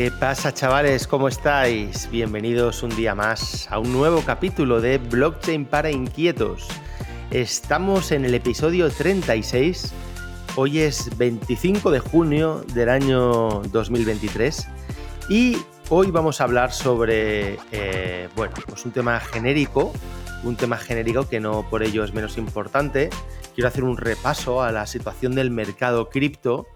¿Qué pasa chavales? ¿Cómo estáis? Bienvenidos un día más a un nuevo capítulo de Blockchain para Inquietos. Estamos en el episodio 36. Hoy es 25 de junio del año 2023 y hoy vamos a hablar sobre, eh, bueno, pues un tema genérico, un tema genérico que no por ello es menos importante. Quiero hacer un repaso a la situación del mercado cripto,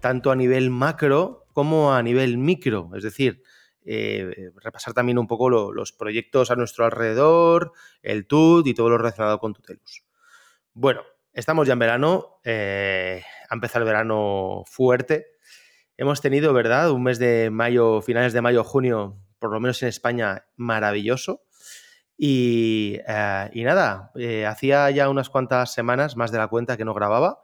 tanto a nivel macro como a nivel micro, es decir, eh, repasar también un poco los proyectos a nuestro alrededor, el TUT y todo lo relacionado con Tutelus. Bueno, estamos ya en verano, eh, ha empezado el verano fuerte. Hemos tenido, ¿verdad? Un mes de mayo, finales de mayo, junio, por lo menos en España, maravilloso. Y, eh, y nada, hacía ya unas cuantas semanas, más de la cuenta, que no grababa.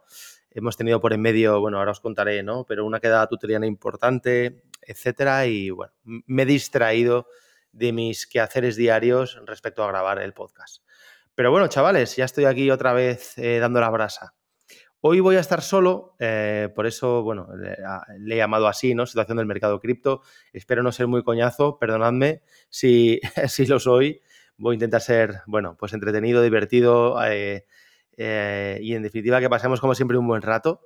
Hemos tenido por en medio, bueno, ahora os contaré, ¿no? Pero una quedada tutoriana importante, etcétera, y bueno, me he distraído de mis quehaceres diarios respecto a grabar el podcast. Pero bueno, chavales, ya estoy aquí otra vez eh, dando la brasa. Hoy voy a estar solo, eh, por eso, bueno, le, he llamado así, ¿no? Situación del mercado cripto. Espero no ser muy coñazo, perdonadme si, si lo soy. Voy a intentar ser, bueno, pues entretenido, divertido, eh, eh, y en definitiva que pasemos como siempre un buen rato.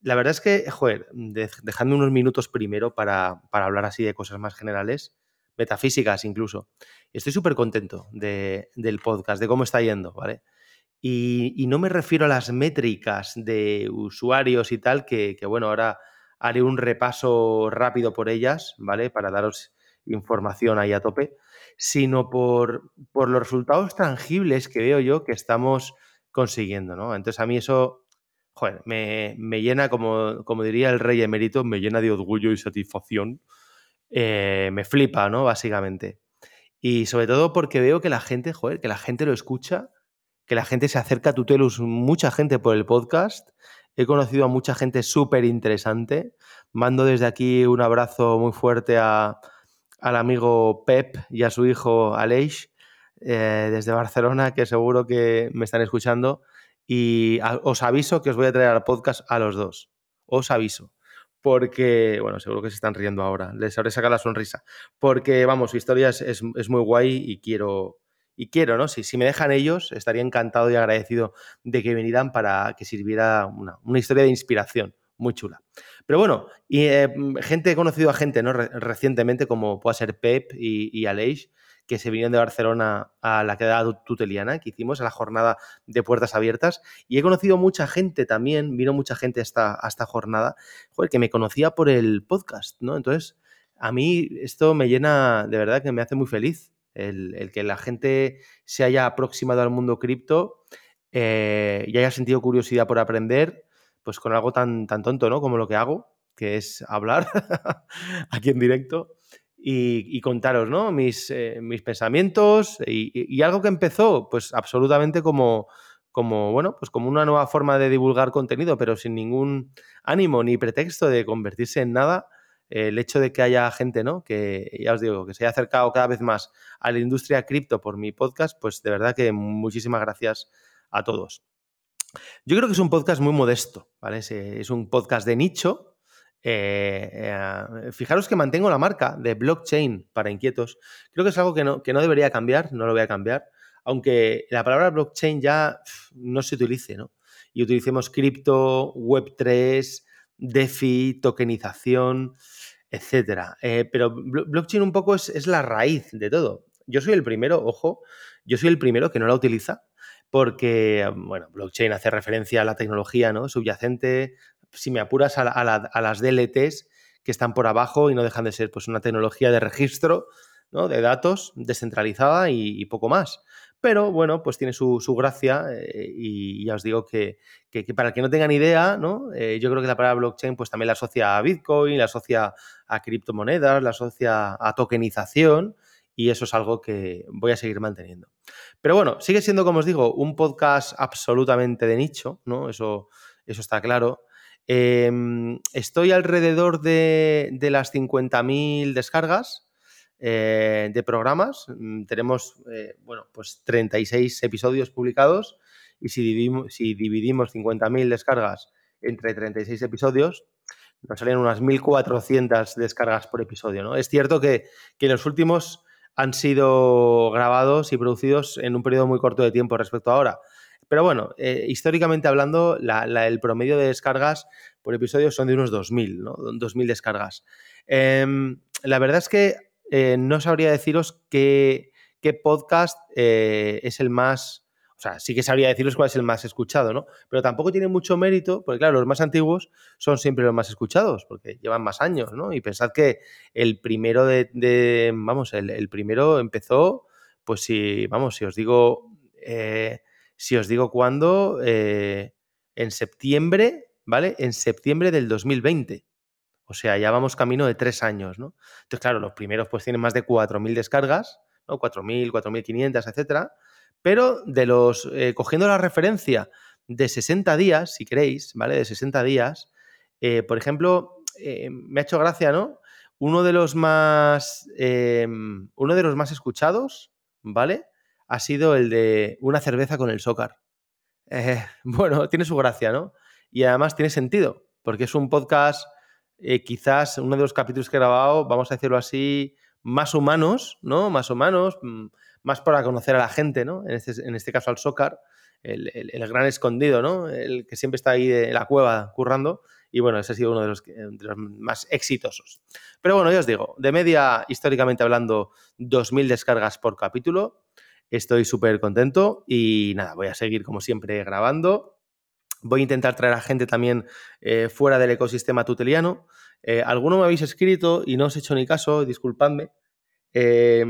La verdad es que, joder, dejando unos minutos primero para, hablar así de cosas más generales, metafísicas incluso. Estoy súper contento del podcast, de cómo está yendo, ¿vale? Y, no me refiero a las métricas de usuarios y tal, que, bueno, ahora haré un repaso rápido por ellas, ¿vale? Para daros información ahí a tope, sino por, por los resultados tangibles que veo yo que estamos consiguiendo, ¿no? Entonces a mí eso, joder, me, llena, como, como, diría el rey emérito, me llena de orgullo y satisfacción. Eh, me flipa, ¿no? Básicamente. Y sobre todo porque veo que la gente, joder, que la gente lo escucha, que la gente se acerca a Tutelus, mucha gente por el podcast. He conocido a mucha gente súper interesante. Mando desde aquí un abrazo muy fuerte a, al amigo Pep y a su hijo Aleix, eh, desde Barcelona, que seguro que me están escuchando. Y os aviso que os voy a traer al podcast a los dos. Os aviso. Porque, bueno, seguro que se están riendo ahora. Les habré sacado la sonrisa. Porque, vamos, su historia es, muy guay y quiero, y quiero, ¿no? Si, si, me dejan ellos, estaría encantado y agradecido de que vinieran para que sirviera una, historia de inspiración muy chula. Pero bueno, y, eh, gente, he conocido a gente, ¿no? recientemente, como pueda ser Pep y, y Aleix, que se vinieron de Barcelona a la quedada tuteliana que hicimos, a la jornada de puertas abiertas. Y he conocido mucha gente también, vino mucha gente a esta, jornada, joder, que me conocía por el podcast, ¿no? Entonces, a mí esto me llena, de verdad que me hace muy feliz. El, que la gente se haya aproximado al mundo cripto eh, y haya sentido curiosidad por aprender, pues con algo tan, tan tonto, ¿no? Como lo que hago, que es hablar aquí en directo y, contaros ¿no? mis, eh, mis pensamientos y, algo que empezó pues absolutamente como, como, bueno, pues como una nueva forma de divulgar contenido, pero sin ningún ánimo ni pretexto de convertirse en nada. el hecho de que haya gente, ¿no? Que ya os digo, que se haya acercado cada vez más a la industria cripto por mi podcast, pues de verdad que muchísimas gracias a todos. Yo creo que es un podcast muy modesto, ¿vale? Es un podcast de nicho, eh, eh, fijaros que mantengo la marca de blockchain para inquietos. Creo que es algo que no, que no debería cambiar, no lo voy a cambiar, aunque la palabra blockchain ya no se utilice, ¿no? Y utilicemos cripto, Web3, DeFi, tokenización, etcétera. Eh, pero blockchain un poco es, es la raíz de todo. Yo soy el primero, ojo, yo soy el primero que no la utiliza porque, bueno, blockchain hace referencia a la tecnología ¿no? subyacente si me apuras, a, las DLTs que están por abajo y no dejan de ser pues, una tecnología de registro ¿no? de datos descentralizada y, poco más. Pero bueno, pues tiene su, gracia eh, y ya os digo que, para el que no tengan idea, ¿no? Eh, yo creo que la palabra blockchain pues también la asocia a Bitcoin, la asocia a criptomonedas, la asocia a tokenización y eso es algo que voy a seguir manteniendo. Pero bueno, sigue siendo, como os digo, un podcast absolutamente de nicho, ¿no? Eso, eso está claro. Em, estoy alrededor de, las 50.000 descargas eh, de programas. Mm, tenemos, eh, bueno, pues 36 episodios publicados y si dividimos, si dividimos 50.000 descargas entre 36 episodios, nos salían unas 1.400 descargas por episodio, ¿no? Es cierto que, que los últimos han sido grabados y producidos en un periodo muy corto de tiempo respecto a ahora. Pero bueno, eh, históricamente hablando, el promedio de descargas por episodio son de unos 2.000, ¿no? 2.000 descargas. Em, la verdad es que eh, no sabría deciros qué, qué podcast eh, es el más o sea, sí que sabría deciros cuál es el más escuchado, ¿no? Pero tampoco tiene mucho mérito, porque claro, los más antiguos son siempre los más escuchados, porque llevan más años, ¿no? Y pensad que el primero de, vamos, el, primero empezó, pues si, vamos, si os digo, si os digo cuándo, eh, en septiembre, ¿vale? En septiembre del 2020. O sea, ya vamos camino de tres años, ¿no? Entonces, claro, los primeros pues tienen más de 4.000 descargas, ¿no? 4.000, 4.500, etcétera pero de los, eh, cogiendo la referencia de 60 días, si queréis, ¿vale? De 60 días, eh, por ejemplo, me ha hecho gracia, ¿no? Uno de los más, uno de los más escuchados, ¿vale? Ha sido el de una cerveza con el Sócar. bueno, tiene su gracia, ¿no? Y además tiene sentido, porque es un podcast, quizás uno de los capítulos que he grabado, vamos a decirlo así, más humanos, ¿no? Más humanos, mm, más para conocer a la gente, ¿no? En este, este caso al Sócar, el, gran escondido, ¿no? El que siempre está ahí en la cueva currando. Y bueno, ese ha sido uno de los, más exitosos. Pero bueno, ya os digo, de media, históricamente hablando, 2.000 descargas por capítulo. Estoy súper contento y nada, voy a seguir como siempre grabando. Voy a intentar traer a gente también eh, fuera del ecosistema tuteliano. Eh, alguno me habéis escrito y no os he hecho ni caso, disculpadme. Eh,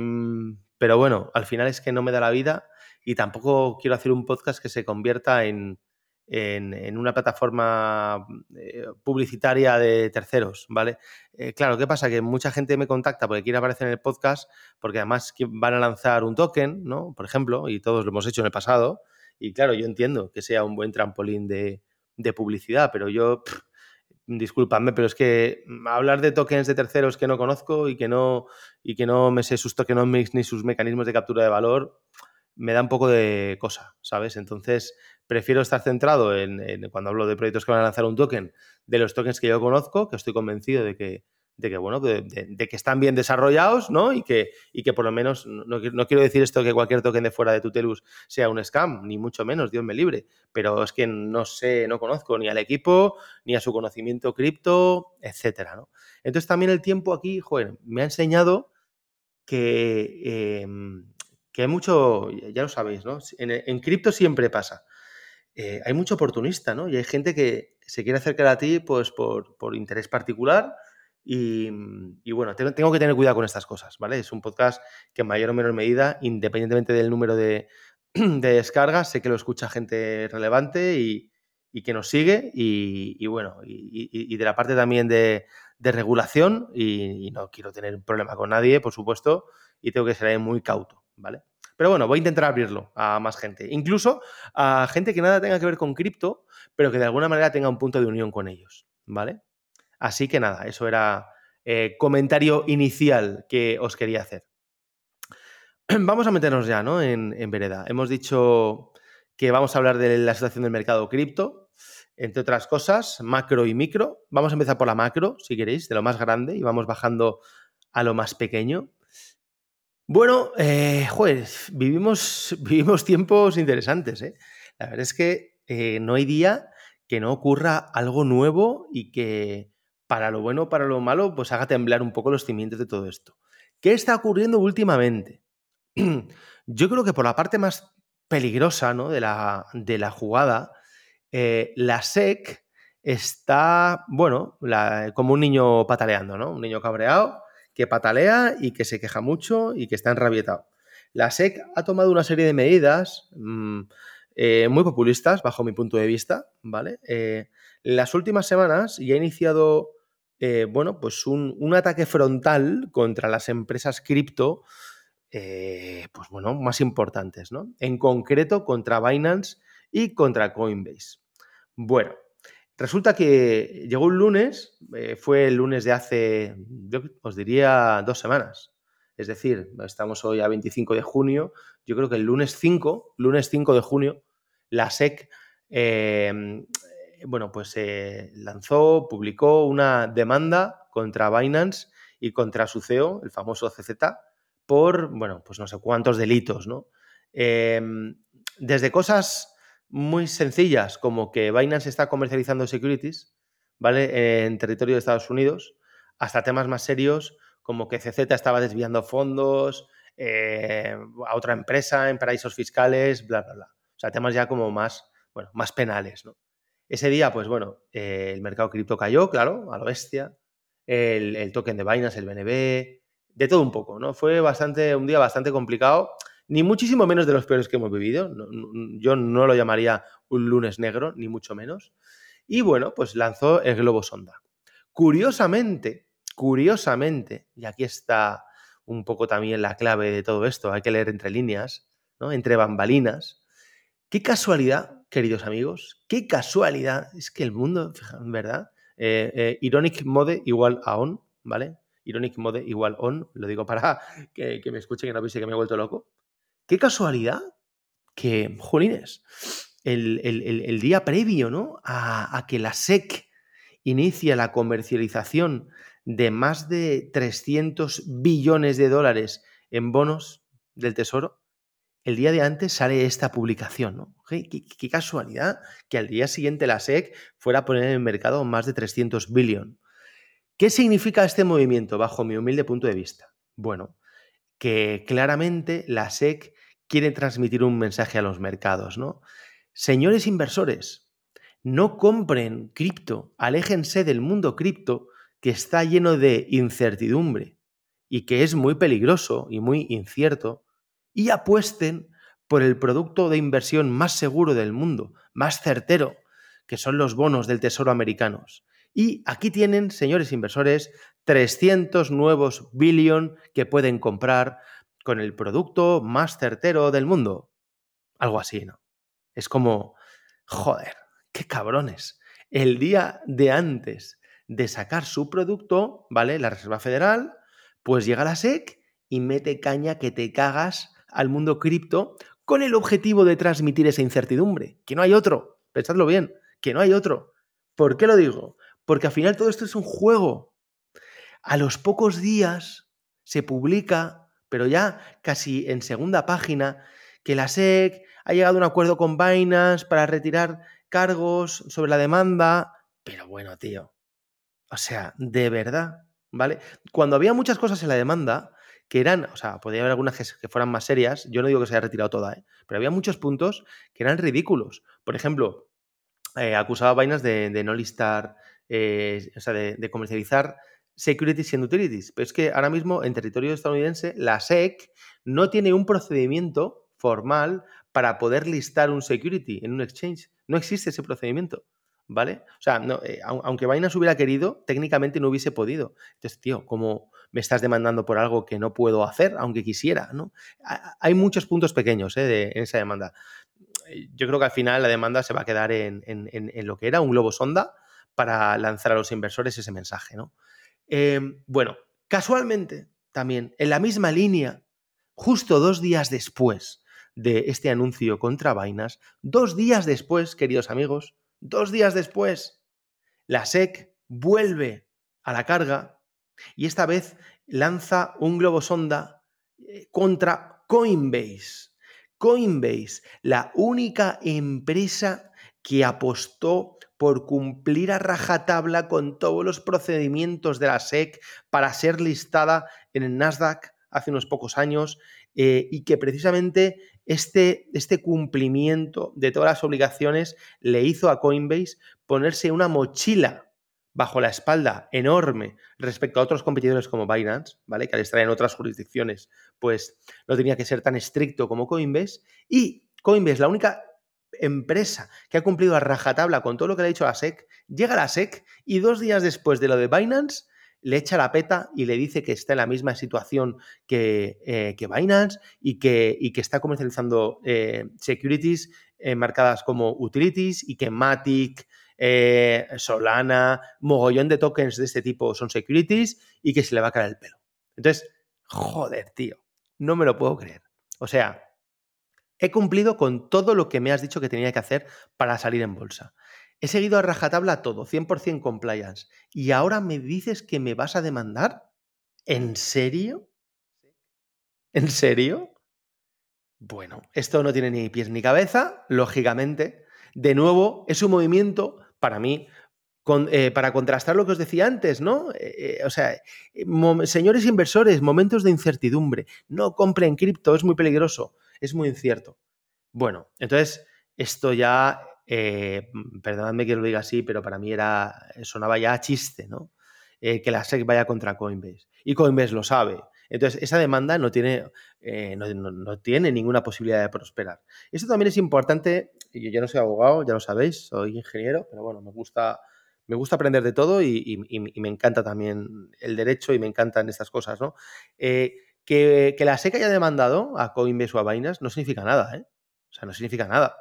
pero bueno, al final es que no me da la vida y tampoco quiero hacer un podcast que se convierta en, una plataforma eh, publicitaria de terceros, ¿vale? Eh, claro, ¿qué pasa? Que mucha gente me contacta porque quiere aparecer en el podcast, porque además van a lanzar un token, ¿no? Por ejemplo, y todos lo hemos hecho en el pasado. Y claro, yo entiendo que sea un buen trampolín de, publicidad, pero yo disculpadme, pero es que mm, hablar de tokens de terceros que no conozco y que no, y que no me sé sus tokenomics ni sus mecanismos de captura de valor, me da un poco de cosa, ¿sabes? Entonces, prefiero estar centrado en, cuando hablo de proyectos que van a lanzar un token, de los tokens que yo conozco, que estoy convencido de que, de que bueno, de, que están bien desarrollados, ¿no? Y que, y que por lo menos, no, quiero decir esto que cualquier token de fuera de Tutelus sea un scam, ni mucho menos, Dios me libre, pero es que no sé, no conozco ni al equipo, ni a su conocimiento cripto, etcétera, ¿no? Entonces también el tiempo aquí, joder, me ha enseñado que, em, que hay mucho, ya lo sabéis, ¿no? En, cripto siempre pasa. Eh, hay mucho oportunista, ¿no? Y hay gente que se quiere acercar a ti pues, por, por interés particular y, bueno, tengo, que tener cuidado con estas cosas, ¿vale? Es un podcast que en mayor o menor medida, independientemente del número de, descargas, sé que lo escucha gente relevante y, que nos sigue y, bueno, y, de la parte también de, regulación y, no quiero tener un problema con nadie, por supuesto, y tengo que ser muy cauto, ¿vale? Pero bueno, voy a intentar abrirlo a más gente, incluso a gente que nada tenga que ver con cripto, pero que de alguna manera tenga un punto de unión con ellos, ¿vale? Así que nada, eso era eh, comentario inicial que os quería hacer. Vamos a meternos ya ¿no? en, vereda. Hemos dicho que vamos a hablar de la situación del mercado cripto, entre otras cosas, macro y micro. Vamos a empezar por la macro, si queréis, de lo más grande, y vamos bajando a lo más pequeño. Bueno, eh, vivimos, vivimos tiempos interesantes. ¿eh? La verdad es que eh, no hay día que no ocurra algo nuevo y que, para lo bueno o para lo malo, pues haga temblar un poco los cimientos de todo esto. ¿Qué está ocurriendo últimamente? Yo creo que por la parte más peligrosa ¿no? de, la, de, la, jugada, eh, la SEC está, bueno, como un niño pataleando, ¿no? Un niño cabreado que patalea y que se queja mucho y que está enrabietado. La SEC ha tomado una serie de medidas mm, eh, muy populistas, bajo mi punto de vista, ¿vale? Eh, las últimas semanas ya ha iniciado eh, bueno, pues un, ataque frontal contra las empresas cripto, pues bueno, más importantes, ¿no? En concreto contra Binance y contra Coinbase. Bueno, resulta que llegó un lunes, eh, fue el lunes de hace, yo os diría, dos semanas. Es decir, estamos hoy a 25 de junio, yo creo que el lunes 5, lunes 5 de junio, la SEC bueno, pues se lanzó, publicó una demanda contra Binance y contra su CEO, el famoso CZ, por, bueno, pues no sé cuántos delitos, ¿no? Em, desde cosas muy sencillas como que Binance está comercializando securities, ¿vale? En territorio de Estados Unidos, hasta temas más serios como que CZ estaba desviando fondos eh, a otra empresa en paraísos fiscales, bla, bla, bla. O sea, temas ya como más, bueno, más penales, ¿no? Ese día, pues bueno, eh, el mercado cripto cayó, claro, a lo bestia. El, el, token de Binance, el BNB, de todo un poco, ¿no? Fue bastante, un día bastante complicado, ni muchísimo menos de los peores que hemos vivido. yo no lo llamaría un lunes negro, ni mucho menos. Y bueno, pues lanzó el globo sonda. Curiosamente, curiosamente, y aquí está un poco también la clave de todo esto, hay que leer entre líneas, ¿no? Entre bambalinas. Qué casualidad, queridos amigos, qué casualidad, es que el mundo, verdad, eh, eh, Ironic Mode igual a on, ¿vale? Ironic Mode igual on, lo digo para que, me escuchen que no piense que me he vuelto loco. Qué casualidad que, jolines, el, día previo ¿no? a, a, que la SEC inicia la comercialización de más de 300 billones de dólares en bonos del Tesoro, el día de antes sale esta publicación. ¿no? Qué, casualidad que al día siguiente la SEC fuera a poner en el mercado más de 300 billones. ¿Qué significa este movimiento bajo mi humilde punto de vista? Bueno, que claramente la SEC quiere transmitir un mensaje a los mercados, ¿no? Señores inversores, no compren cripto, aléjense del mundo cripto que está lleno de incertidumbre y que es muy peligroso y muy incierto, y apuesten por el producto de inversión más seguro del mundo, más certero, que son los bonos del Tesoro americanos. Y aquí tienen, señores inversores, 300 nuevos billion que pueden comprar con el producto más certero del mundo. Algo así, ¿no? Es como, joder, qué cabrones. El día de antes de sacar su producto, ¿vale? La Reserva Federal, pues llega la SEC y mete caña que te cagas al mundo cripto con el objetivo de transmitir esa incertidumbre, que no hay otro, pensadlo bien, que no hay otro. ¿Por qué lo digo? Porque al final todo esto es un juego. A los pocos días se publica, pero ya casi en segunda página, que la SEC ha llegado a un acuerdo con Binance para retirar cargos sobre la demanda. Pero bueno, tío, o sea, de verdad, ¿vale? Cuando había muchas cosas en la demanda que eran, o sea, podía haber algunas que, fueran más serias, yo no digo que se haya retirado toda, ¿eh? pero había muchos puntos que eran ridículos. Por ejemplo, eh, acusaba a Binance de, no listar, eh, o sea, de, comercializar securities and utilities. Pero es que ahora mismo en territorio estadounidense la SEC no tiene un procedimiento formal para poder listar un security en un exchange. No existe ese procedimiento. ¿Vale? O sea, no, eh, aunque Binance hubiera querido, técnicamente no hubiese podido. Entonces, tío, como me estás demandando por algo que no puedo hacer, aunque quisiera, ¿no? Hay muchos puntos pequeños ¿eh? en esa demanda. Eh, yo creo que al final la demanda se va a quedar en, lo que era un globo sonda para lanzar a los inversores ese mensaje, ¿no? Em, bueno, casualmente, también, en la misma línea, justo dos días después de este anuncio contra Binance, dos días después, queridos amigos, Dos días después, la SEC vuelve a la carga y esta vez lanza un globo sonda eh, contra Coinbase. Coinbase, la única empresa que apostó por cumplir a rajatabla con todos los procedimientos de la SEC para ser listada en el Nasdaq hace unos pocos años eh, y que precisamente este, este cumplimiento de todas las obligaciones le hizo a Coinbase ponerse una mochila bajo la espalda enorme respecto a otros competidores como Binance, ¿vale? Que al estar en otras jurisdicciones, pues no tenía que ser tan estricto como Coinbase. Y Coinbase, la única empresa que ha cumplido a rajatabla con todo lo que le ha dicho la SEC, llega a la SEC y dos días después de lo de Binance le echa la peta y le dice que está en la misma situación que, eh, que Binance y que, y que, está comercializando eh, securities eh, marcadas como utilities y que Matic, Solana, mogollón de tokens de este tipo son securities y que se le va a caer el pelo. Entonces, joder, tío, no me lo puedo creer. O sea, he cumplido con todo lo que me has dicho que tenía que hacer para salir en bolsa. He seguido a rajatabla todo, 100% compliance. ¿Y ahora me dices que me vas a demandar? ¿En serio? ¿En serio? Bueno, esto no tiene ni pies ni cabeza, lógicamente. De nuevo, es un movimiento, para mí, eh, para contrastar lo que os decía antes, ¿no? Eh, eh, o sea, señores inversores, momentos de incertidumbre, no compren cripto, es muy peligroso, es muy incierto. Bueno, entonces, esto ya, perdonadme que lo diga así, pero para mí era, sonaba ya chiste, ¿no? que la SEC vaya contra Coinbase. Y Coinbase lo sabe. Entonces, esa demanda no tiene, eh, no, tiene ninguna posibilidad de prosperar. Esto también es importante, yo, no soy abogado, ya lo sabéis, soy ingeniero, pero bueno, me gusta, me gusta aprender de todo y, me encanta también el derecho y me encantan estas cosas, ¿no? Eh, que, la SEC haya demandado a Coinbase o a Binance no significa nada, ¿eh? O sea, no significa nada.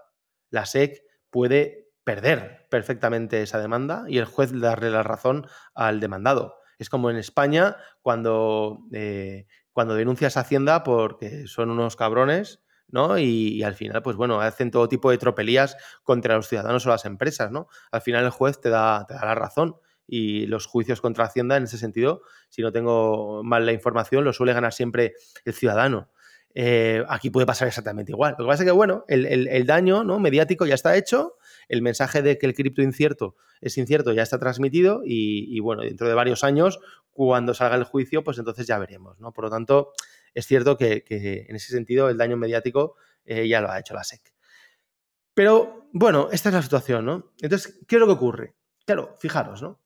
La SEC puede perder perfectamente esa demanda y el juez darle la razón al demandado. Es como en España cuando, eh, cuando denuncias a Hacienda porque son unos cabrones, ¿no? Y, al final, pues bueno, hacen todo tipo de tropelías contra los ciudadanos o las empresas, ¿no? Al final el juez te da, te da la razón y los juicios contra Hacienda en ese sentido, si no tengo mal la información, lo suele ganar siempre el ciudadano. Eh, aquí puede pasar exactamente igual. Lo que pasa es que, bueno, el, el daño ¿no? mediático ya está hecho el mensaje de que el cripto incierto es incierto ya está transmitido y, bueno, dentro de varios años, cuando salga el juicio, pues entonces ya veremos, ¿no? Por lo tanto, es cierto que, en ese sentido el daño mediático eh, ya lo ha hecho la SEC. Pero bueno, esta es la situación, ¿no? Entonces, ¿qué es lo que ocurre? Claro, fijaros, ¿no?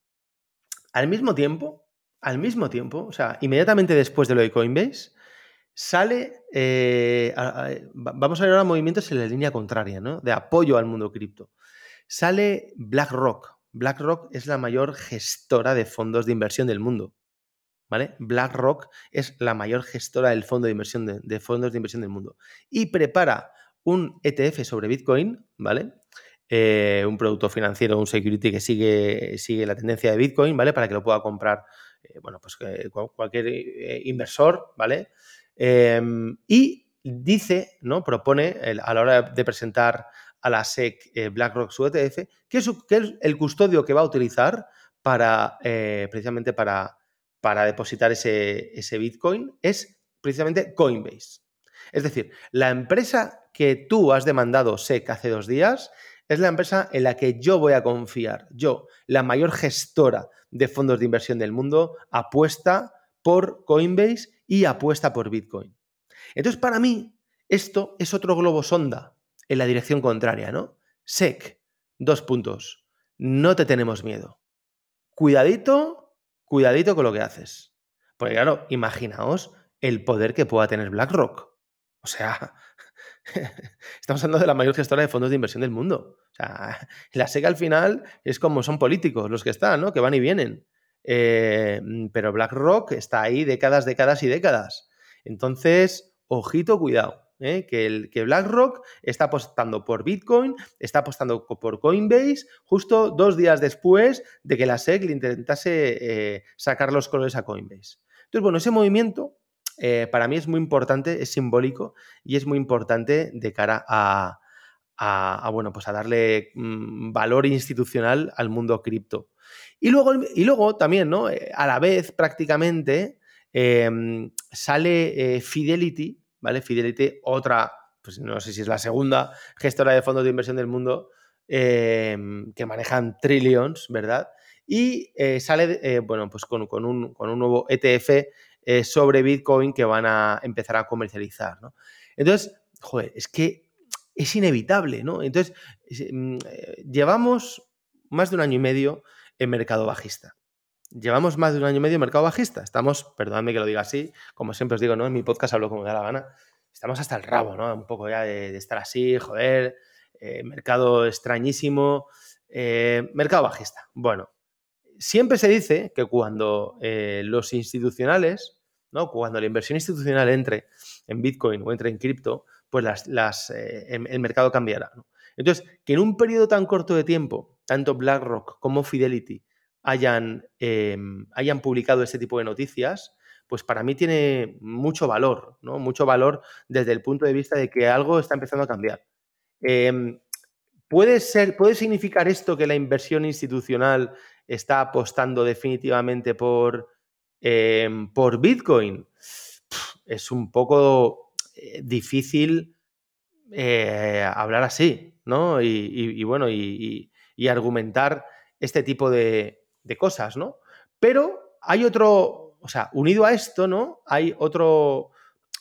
Al mismo tiempo, al mismo tiempo, o sea, inmediatamente después de lo de Coinbase, sale, eh, vamos a ver ahora movimientos en la línea contraria, ¿no? De apoyo al mundo cripto. Sale BlackRock. BlackRock es la mayor gestora de fondos de inversión del mundo. ¿Vale? BlackRock es la mayor gestora del fondo de inversión de, fondos de inversión del mundo. Y prepara un ETF sobre Bitcoin, ¿vale? Eh, un producto financiero, un security que sigue, sigue la tendencia de Bitcoin, ¿vale? Para que lo pueda comprar, eh, bueno, pues cualquier eh, inversor, ¿vale? Em, y dice, ¿no? Propone a la hora de presentar a la SEC BlackRock su ETF, que es, el custodio que va a utilizar para, precisamente para, para depositar ese, ese Bitcoin, es precisamente Coinbase. Es decir, la empresa que tú has demandado SEC hace dos días es la empresa en la que yo voy a confiar. Yo, la mayor gestora de fondos de inversión del mundo, apuesta por Coinbase y apuesta por Bitcoin. Entonces, para mí, esto es otro globo sonda en la dirección contraria, ¿no? SEC, dos puntos. No te tenemos miedo. Cuidadito, cuidadito con lo que haces. Porque claro, imaginaos el poder que pueda tener BlackRock. O sea, estamos hablando de la mayor gestora de fondos de inversión del mundo. O sea, la SEC al final es como son políticos los que están, ¿no? Que van y vienen. Eh, pero BlackRock está ahí décadas, décadas y décadas. Entonces, ojito, cuidado. ¿eh? que BlackRock está apostando por Bitcoin, está apostando por Coinbase, justo dos días después de que la SEC le intentase eh, sacar los colores a Coinbase. Entonces, bueno, ese movimiento eh, para mí es muy importante, es simbólico y es muy importante de cara a, bueno, pues a darle mm, valor institucional al mundo cripto. Y luego, y luego también, ¿no? A la vez, prácticamente, em, sale Fidelity ¿vale? Fidelity, otra, pues no sé si es la segunda gestora de fondos de inversión del mundo em, que manejan trillions, ¿verdad? Y eh, sale, eh, bueno, pues con, un, nuevo ETF eh, sobre Bitcoin que van a empezar a comercializar, ¿no? Entonces, joder, es que es inevitable, ¿no? Entonces, mm, llevamos más de un año y medio en mercado bajista. Llevamos más de un año y medio en mercado bajista. Estamos, perdóname que lo diga así, como siempre os digo, ¿no? En mi podcast hablo como me da la gana. Estamos hasta el rabo, ¿no? Un poco ya de, estar así, joder, eh, mercado extrañísimo, eh, mercado bajista. Bueno, siempre se dice que cuando eh, los institucionales, ¿no? Cuando la inversión institucional entre en Bitcoin o entre en cripto, pues las, el mercado cambiará. Entonces, que en un periodo tan corto de tiempo, tanto BlackRock como Fidelity hayan, em, hayan publicado este tipo de noticias, pues para mí tiene mucho valor, ¿no? Mucho valor desde el punto de vista de que algo está empezando a cambiar. Em, ¿Puede, ser, ¿Puede significar esto que la inversión institucional está apostando definitivamente por, em, por Bitcoin? Es un poco eh, difícil eh, hablar así, ¿no? Y, bueno, y, argumentar este tipo de, cosas, ¿no? Pero hay otro, o sea, unido a esto, ¿no? Hay otro,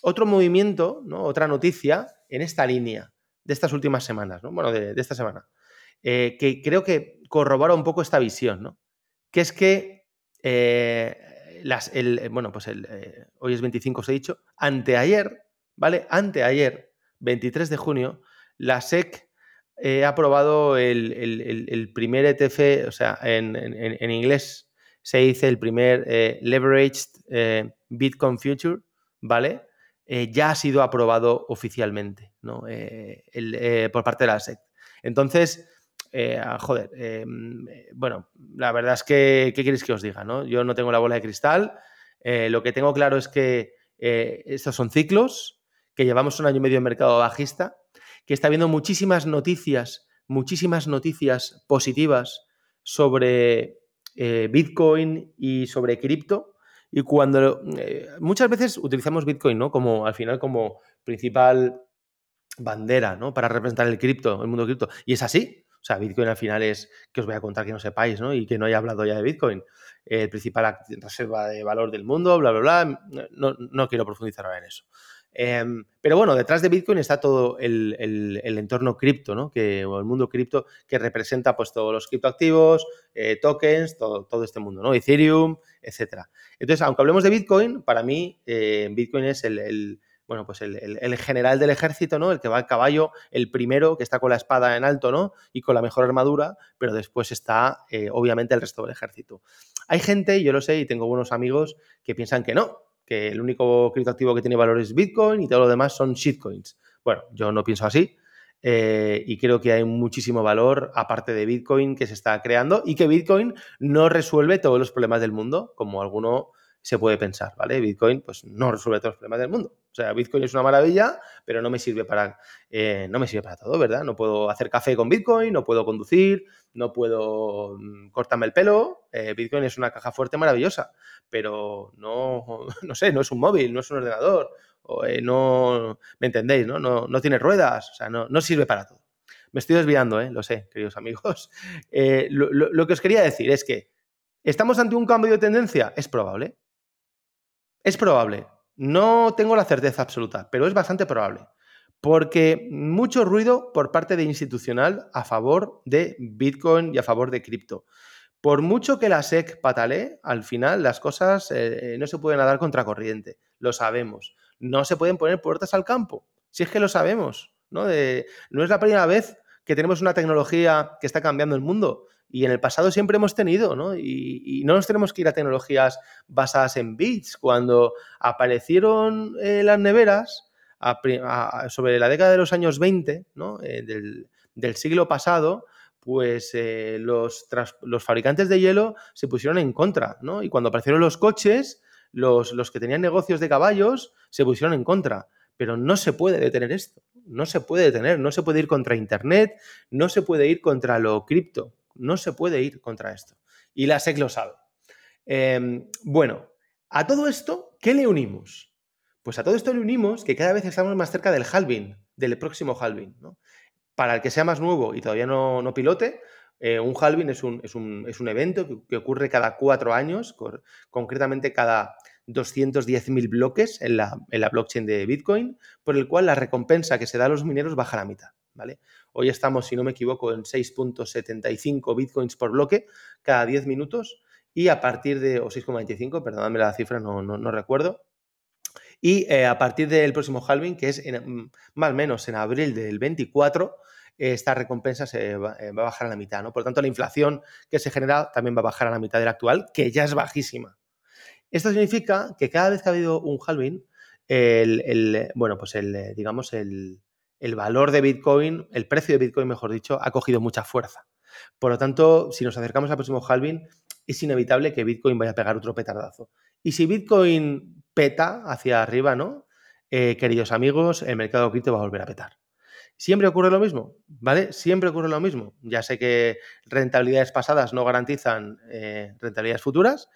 otro movimiento, ¿no? Otra noticia en esta línea de estas últimas semanas, ¿no? Bueno, de, esta semana, eh, que creo que corrobora un poco esta visión, ¿no? Que es que, las, el, bueno, pues el, eh, hoy es 25, os he dicho, anteayer, ¿vale? Anteayer, 23 de junio, la SEC ha aprobado el, primer ETF, o sea, en, en, inglés se dice el primer leveraged Bitcoin Future, ¿vale? ya ha sido aprobado oficialmente. Eh, eh, por parte de la SEC. Entonces, eh, joder, em, bueno, la verdad es que, ¿qué queréis que os diga? ¿no? Yo no tengo la bola de cristal. lo que tengo claro es que estos son ciclos, que llevamos un año y medio en mercado bajista, que está habiendo muchísimas noticias, muchísimas noticias positivas sobre Bitcoin y sobre cripto. Y cuando muchas veces utilizamos Bitcoin, ¿no? Como al final como principal bandera, ¿no? Para representar el cripto, el mundo cripto. Y es así. O sea, Bitcoin al final es, que os voy a contar que no sepáis, ¿no? Y que no haya hablado ya de Bitcoin. El principal reserva de valor del mundo, bla, bla, bla. No, quiero profundizar ahora en eso. Em, pero bueno, detrás de Bitcoin está todo el, entorno cripto, ¿no? Que, o el mundo cripto que representa pues todos los criptoactivos, eh, tokens, todo, todo, este mundo, ¿no? Ethereum, etcétera. Entonces, aunque hablemos de Bitcoin, para mí eh, Bitcoin es el, bueno, pues el, general del ejército, ¿no? El que va a caballo, el primero que está con la espada en alto, ¿no? Y con la mejor armadura, pero después está, eh, obviamente, el resto del ejército. Hay gente, yo lo sé, y tengo buenos amigos que piensan que no, que el único criptoactivo que tiene valor es Bitcoin y todo lo demás son shitcoins. Bueno, yo no pienso así. Eh, y creo que hay muchísimo valor aparte de Bitcoin que se está creando y que Bitcoin no resuelve todos los problemas del mundo, como alguno se puede pensar, ¿vale? Bitcoin pues no resuelve todos los problemas del mundo. O sea, Bitcoin es una maravilla, pero no me sirve para, eh, no me sirve para todo, ¿verdad? No puedo hacer café con Bitcoin, no puedo conducir, no puedo mm, cortarme el pelo. Eh, Bitcoin es una caja fuerte maravillosa, pero no, no sé, no es un móvil, no es un ordenador, eh, no, ¿me entendéis? No? No, tiene ruedas, o sea, no, no sirve para todo. Me estoy desviando, ¿eh? lo sé, queridos amigos. lo que os quería decir es que, ¿estamos ante un cambio de tendencia? Es probable, es probable. No tengo la certeza absoluta, pero es bastante probable. Porque mucho ruido por parte de institucional a favor de Bitcoin y a favor de cripto. Por mucho que la SEC patalee, al final las cosas eh, no se pueden dar contracorriente. Lo sabemos. No se pueden poner puertas al campo. Si es que lo sabemos. ¿no? no es la primera vez que tenemos una tecnología que está cambiando el mundo. Y en el pasado siempre hemos tenido, ¿no? Y, no nos tenemos que ir a tecnologías basadas en bits. Cuando aparecieron eh, las neveras, sobre la década de los años 20, ¿no? Eh, del, siglo pasado, pues eh, los, los, fabricantes de hielo se pusieron en contra, ¿no? Y cuando aparecieron los coches, los, los que tenían negocios de caballos se pusieron en contra. Pero no se puede detener esto, no se puede detener, no se puede ir contra Internet, no se puede ir contra lo cripto. No se puede ir contra esto. Y la SEC lo sabe. Em, bueno, a todo esto, ¿qué le unimos? Pues a todo esto le unimos que cada vez estamos más cerca del halving, del próximo halving. Para el que sea más nuevo y todavía no, pilote, eh, un halving es un, es un, evento que, ocurre cada cuatro años, concretamente cada 210.000 bloques en la, en la blockchain de Bitcoin, por el cual la recompensa que se da a los mineros baja la mitad. Hoy estamos, si no me equivoco, en 6.75 bitcoins por bloque cada 10 minutos y a partir de, o 6,25, perdóname la cifra, no, no, recuerdo. Y eh, a partir del próximo halving, que es en, más o menos en abril del 24, esta recompensa se va, eh, va, a bajar a la mitad, ¿no? Por lo tanto, la inflación que se genera también va a bajar a la mitad de la actual, que ya es bajísima. Esto significa que cada vez que ha habido un halving, el, bueno, pues el, digamos, el, el valor de Bitcoin, el precio de Bitcoin, mejor dicho, ha cogido mucha fuerza. Por lo tanto, si nos acercamos al próximo halving, es inevitable que Bitcoin vaya a pegar otro petardazo. Y si Bitcoin peta hacia arriba, ¿no? Eh, queridos amigos, el mercado cripto va a volver a petar. Siempre ocurre lo mismo, ¿vale? Siempre ocurre lo mismo. Ya sé que rentabilidades pasadas no garantizan eh, rentabilidades futuras,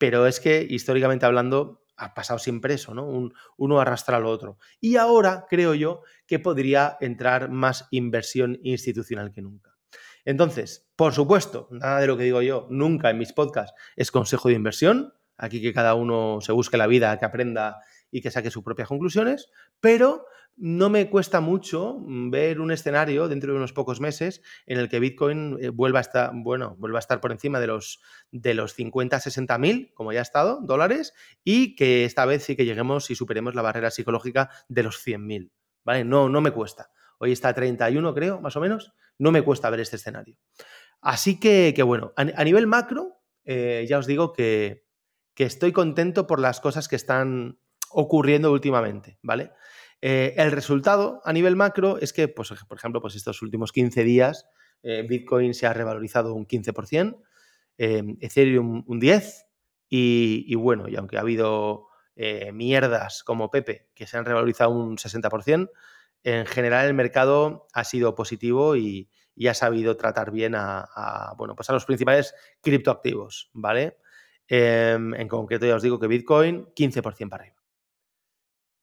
pero es que históricamente hablando ha pasado siempre eso, ¿no? uno arrastra al otro. Y ahora creo yo que podría entrar más inversión institucional que nunca. Entonces, por supuesto, nada de lo que digo yo nunca en mis podcasts es consejo de inversión. Aquí que cada uno se busque la vida, que aprenda y que saque sus propias conclusiones, pero no me cuesta mucho mm, ver un escenario dentro de unos pocos meses en el que Bitcoin eh, vuelva a estar, bueno, vuelva a estar por encima de los, de los 50, 60 mil, como ya ha estado, dólares, y que esta vez sí que lleguemos y superemos la barrera psicológica de los 100 mil. ¿Vale? No, no me cuesta. Hoy está a 31, creo, más o menos. No me cuesta ver este escenario. Así que, que bueno, a, nivel macro, eh, ya os digo que, que estoy contento por las cosas que están ocurriendo últimamente, ¿vale? Eh, el resultado a nivel macro es que, pues, por ejemplo, pues estos últimos 15 días eh, Bitcoin se ha revalorizado un 15%, eh, Ethereum un 10%, y, bueno, y aunque ha habido mierdas como Pepe que se han revalorizado un 60%, en general el mercado ha sido positivo y, ha sabido tratar bien a, bueno, pues a los principales criptoactivos, ¿vale? Em, en concreto ya os digo que Bitcoin 15% para arriba.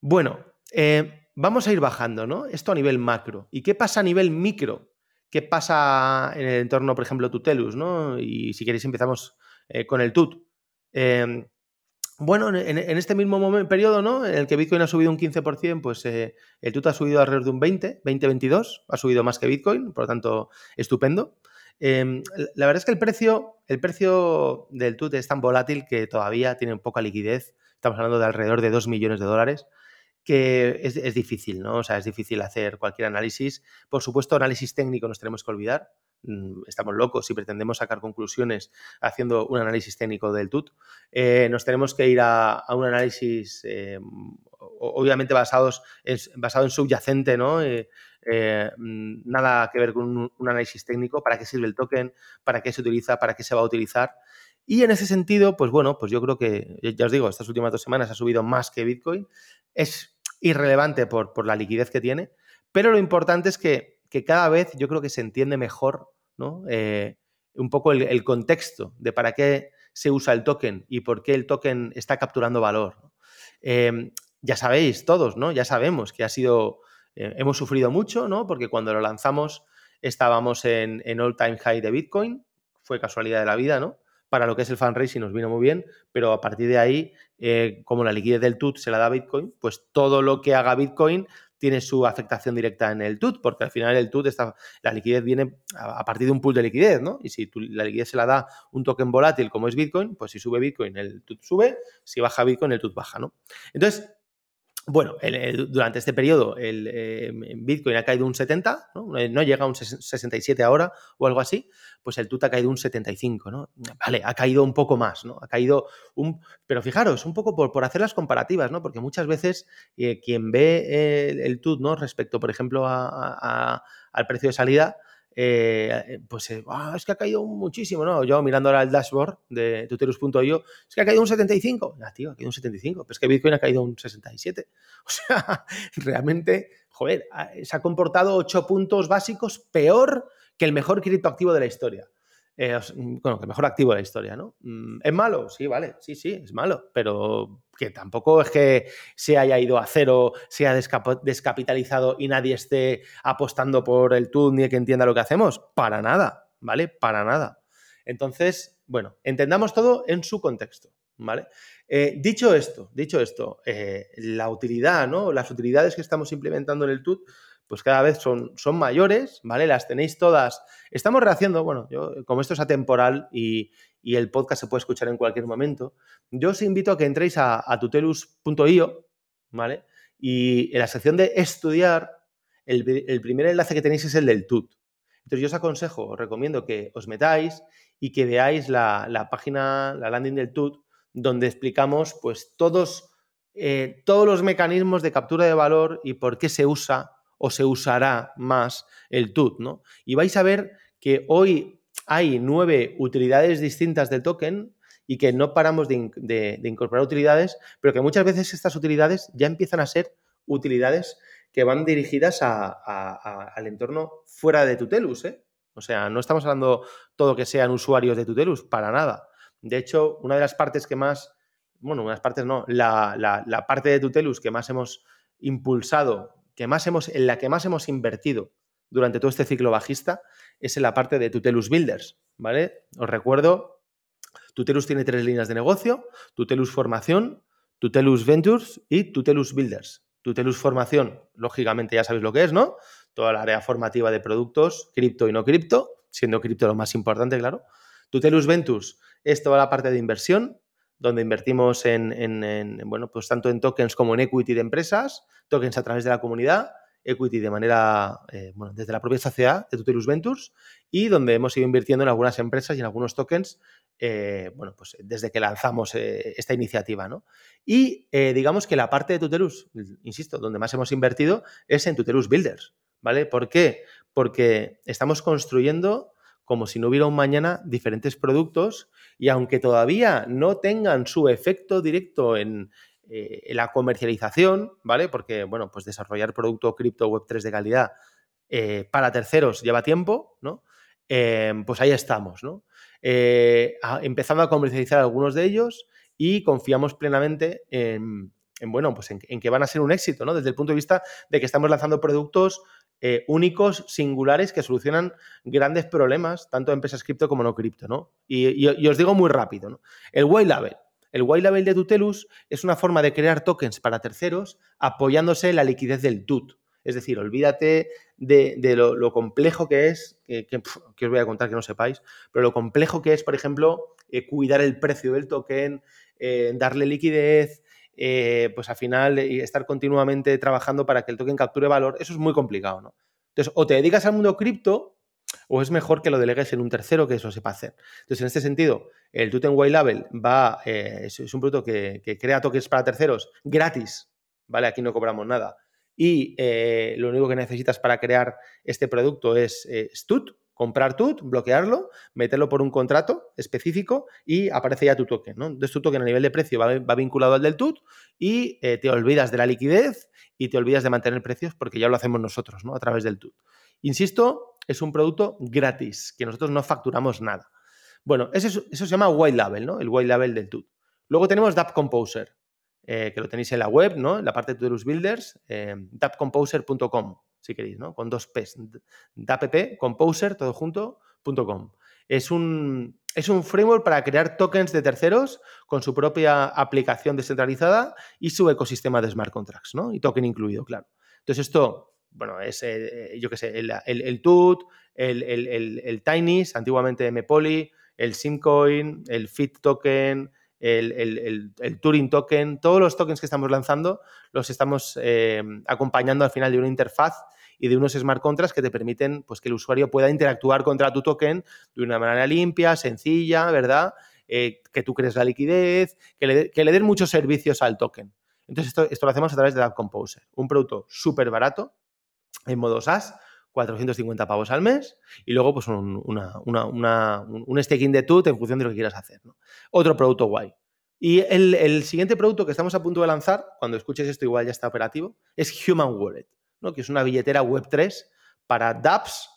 Bueno, eh, vamos a ir bajando, ¿no? Esto a nivel macro. ¿Y qué pasa a nivel micro? ¿Qué pasa en el entorno, por ejemplo, Tutelus, ¿no? Y si queréis empezamos eh, con el TUT. Em, bueno, en, este mismo periodo, ¿no? En el que Bitcoin ha subido un 15%, pues eh, el TUT ha subido alrededor de un 20, 20-22, ha subido más que Bitcoin, por lo tanto, estupendo. La verdad es que el precio, el precio del TUT es tan volátil que todavía tiene poca liquidez. Estamos hablando de alrededor de 2 millones de dólares que es, difícil, ¿no? O sea, es difícil hacer cualquier análisis. Por supuesto, análisis técnico nos tenemos que olvidar. Mm, estamos locos si pretendemos sacar conclusiones haciendo un análisis técnico del TUT. Eh, nos tenemos que ir a, un análisis, eh, obviamente, basados basado en subyacente, ¿no? Eh, mm, nada que ver con un análisis técnico, para qué sirve el token, para qué se utiliza, para qué se va a utilizar. Y en ese sentido, pues bueno, pues yo creo que, ya os digo, estas últimas dos semanas ha subido más que Bitcoin. Es irrelevante por, por la liquidez que tiene, pero lo importante es que, cada vez yo creo que se entiende mejor ¿no? Eh, un poco el, contexto de para qué se usa el token y por qué el token está capturando valor. Em, ya sabéis todos, ¿no? Ya sabemos que ha sido, eh, hemos sufrido mucho, ¿no? Porque cuando lo lanzamos estábamos en, en all time high de Bitcoin, fue casualidad de la vida, ¿no? Para lo que es el fundraising nos vino muy bien, pero a partir de ahí, eh, como la liquidez del TUT se la da Bitcoin, pues todo lo que haga Bitcoin tiene su afectación directa en el TUT, porque al final el TUT está, la liquidez viene a, partir de un pool de liquidez, ¿no? Y si la liquidez se la da un token volátil como es Bitcoin, pues si sube Bitcoin, el TUT sube, si baja Bitcoin, el TUT baja, ¿no? Entonces, bueno, durante este periodo el, eh, Bitcoin ha caído un 70, ¿no? ¿no? llega a un 67 ahora o algo así, pues el TUT ha caído un 75, ¿no? Vale, ha caído un poco más, ¿no? Ha caído un... Pero fijaros, un poco por, por hacer las comparativas, ¿no? Porque muchas veces eh, quien ve el, TUT, ¿no? Respecto, por ejemplo, al precio de salida, eh, pues eh, ah, es que ha caído muchísimo, ¿no? Yo mirando ahora el dashboard de tuterus.io, es que ha caído un 75. Ya, tío, ha caído un 75, pero es que Bitcoin ha caído un 67. O sea, realmente, joder, se ha comportado 8 puntos básicos peor que el mejor criptoactivo de la historia. Eh, bueno, que el mejor activo de la historia, ¿no? Mm, ¿Es malo? Sí, vale, sí, sí, es malo, pero que tampoco es que se haya ido a cero, se haya descapitalizado y nadie esté apostando por el TUD ni que entienda lo que hacemos. Para nada, ¿vale? Para nada. Entonces, bueno, entendamos todo en su contexto, ¿vale? Eh, dicho esto, dicho esto, eh, la utilidad, ¿no? Las utilidades que estamos implementando en el TUD pues cada vez son, son mayores, ¿vale? Las tenéis todas. Estamos rehaciendo, bueno, yo, como esto es atemporal y, el podcast se puede escuchar en cualquier momento, yo os invito a que entréis a, tutelus.io, ¿vale? Y en la sección de estudiar, el, primer enlace que tenéis es el del TUT. Entonces yo os aconsejo, os recomiendo que os metáis y que veáis la, página, la landing del TUT, donde explicamos pues todos, eh, todos los mecanismos de captura de valor y por qué se usa o se usará más el TUT, ¿no? Y vais a ver que hoy hay nueve utilidades distintas del token y que no paramos de, incorporar utilidades, pero que muchas veces estas utilidades ya empiezan a ser utilidades que van dirigidas al entorno fuera de Tutelus. ¿eh? O sea, no estamos hablando todo que sean usuarios de Tutelus, para nada. De hecho, una de las partes que más, bueno, unas partes no, la, la, parte de Tutelus que más hemos impulsado, que más hemos, en la que más hemos invertido durante todo este ciclo bajista, es en la parte de Tutelus Builders, ¿vale? Os recuerdo, Tutelus tiene tres líneas de negocio, Tutelus Formación, Tutelus Ventures y Tutelus Builders. Tutelus Formación, lógicamente ya sabéis lo que es, ¿no? Toda la área formativa de productos, cripto y no cripto, siendo cripto lo más importante, claro. Tutelus Ventures es toda la parte de inversión, donde invertimos en, bueno, pues tanto en tokens como en equity de empresas, tokens a través de la comunidad, equity de manera, eh, bueno, desde la propia sociedad de Tutelus Ventures y donde hemos ido invirtiendo en algunas empresas y en algunos tokens, eh, bueno, pues desde que lanzamos eh, esta iniciativa, ¿no? Y digamos que la parte de Tutelus, insisto, donde más hemos invertido es en Tutelus Builders, ¿vale? ¿Por qué? Porque estamos construyendo como si no hubiera un mañana diferentes productos y aunque todavía no tengan su efecto directo en, eh, la comercialización, ¿vale? Porque, bueno, pues desarrollar producto cripto Web3 de calidad eh, para terceros lleva tiempo, ¿no? Eh, pues ahí estamos, ¿no? empezando a comercializar algunos de ellos y confiamos plenamente en, bueno, pues en, que van a ser un éxito, ¿no? Desde el punto de vista de que estamos lanzando productos eh, únicos, singulares, que solucionan grandes problemas, tanto en empresas cripto como no cripto, ¿no? Y, os digo muy rápido, ¿no? El white label. El white label de Tutelus es una forma de crear tokens para terceros apoyándose en la liquidez del TUT. Es decir, olvídate de, lo, complejo que es, que, os voy a contar que no sepáis, pero lo complejo que es, por ejemplo, eh, cuidar el precio del token, eh, darle liquidez, eh, pues al final estar continuamente trabajando para que el token capture valor, eso es muy complicado, ¿no? Entonces, o te dedicas al mundo cripto, o es mejor que lo delegues en un tercero que eso sepa hacer. Entonces, en este sentido, el Token White Label va, eh, es, un producto que, crea tokens para terceros gratis, ¿vale? Aquí no cobramos nada. Y eh, lo único que necesitas para crear este producto es STUT, comprar TUT, bloquearlo, meterlo por un contrato específico y aparece ya tu token. ¿no? Entonces tu token a nivel de precio va, vinculado al del TUT y eh, te olvidas de la liquidez y te olvidas de mantener precios porque ya lo hacemos nosotros ¿no? a través del TUT. Insisto, es un producto gratis, que nosotros no facturamos nada. Bueno, eso, eso se llama white label, ¿no? el white label del TUT. Luego tenemos DAP Composer, eh, que lo tenéis en la web, ¿no? en la parte de Tutelus Builders, eh, dapcomposer.com si queréis, ¿no? Con dos P's. DAPP, Composer, todo junto, .com. Es un, es un framework para crear tokens de terceros con su propia aplicación descentralizada y su ecosistema de smart contracts, ¿no? Y token incluido, claro. Entonces, esto, bueno, es, eh, yo qué sé, el, el, el TUT, el, el, antiguamente MPoly, el Simcoin, el Fit Token, el, Turing Token, todos los tokens que estamos lanzando los estamos eh, acompañando al final de una interfaz y de unos smart contracts que te permiten pues, que el usuario pueda interactuar contra tu token de una manera limpia, sencilla, ¿verdad? Eh, que tú crees la liquidez, que le, den muchos servicios al token. Entonces, esto, esto lo hacemos a través de App Composer, un producto súper barato en modo SaaS, 450 pavos al mes y luego pues un, un staking de TUT en función de lo que quieras hacer. Otro producto guay. Y el, el, siguiente producto que estamos a punto de lanzar, cuando escuches esto igual ya está operativo, es Human Wallet que es una billetera Web3 para dApps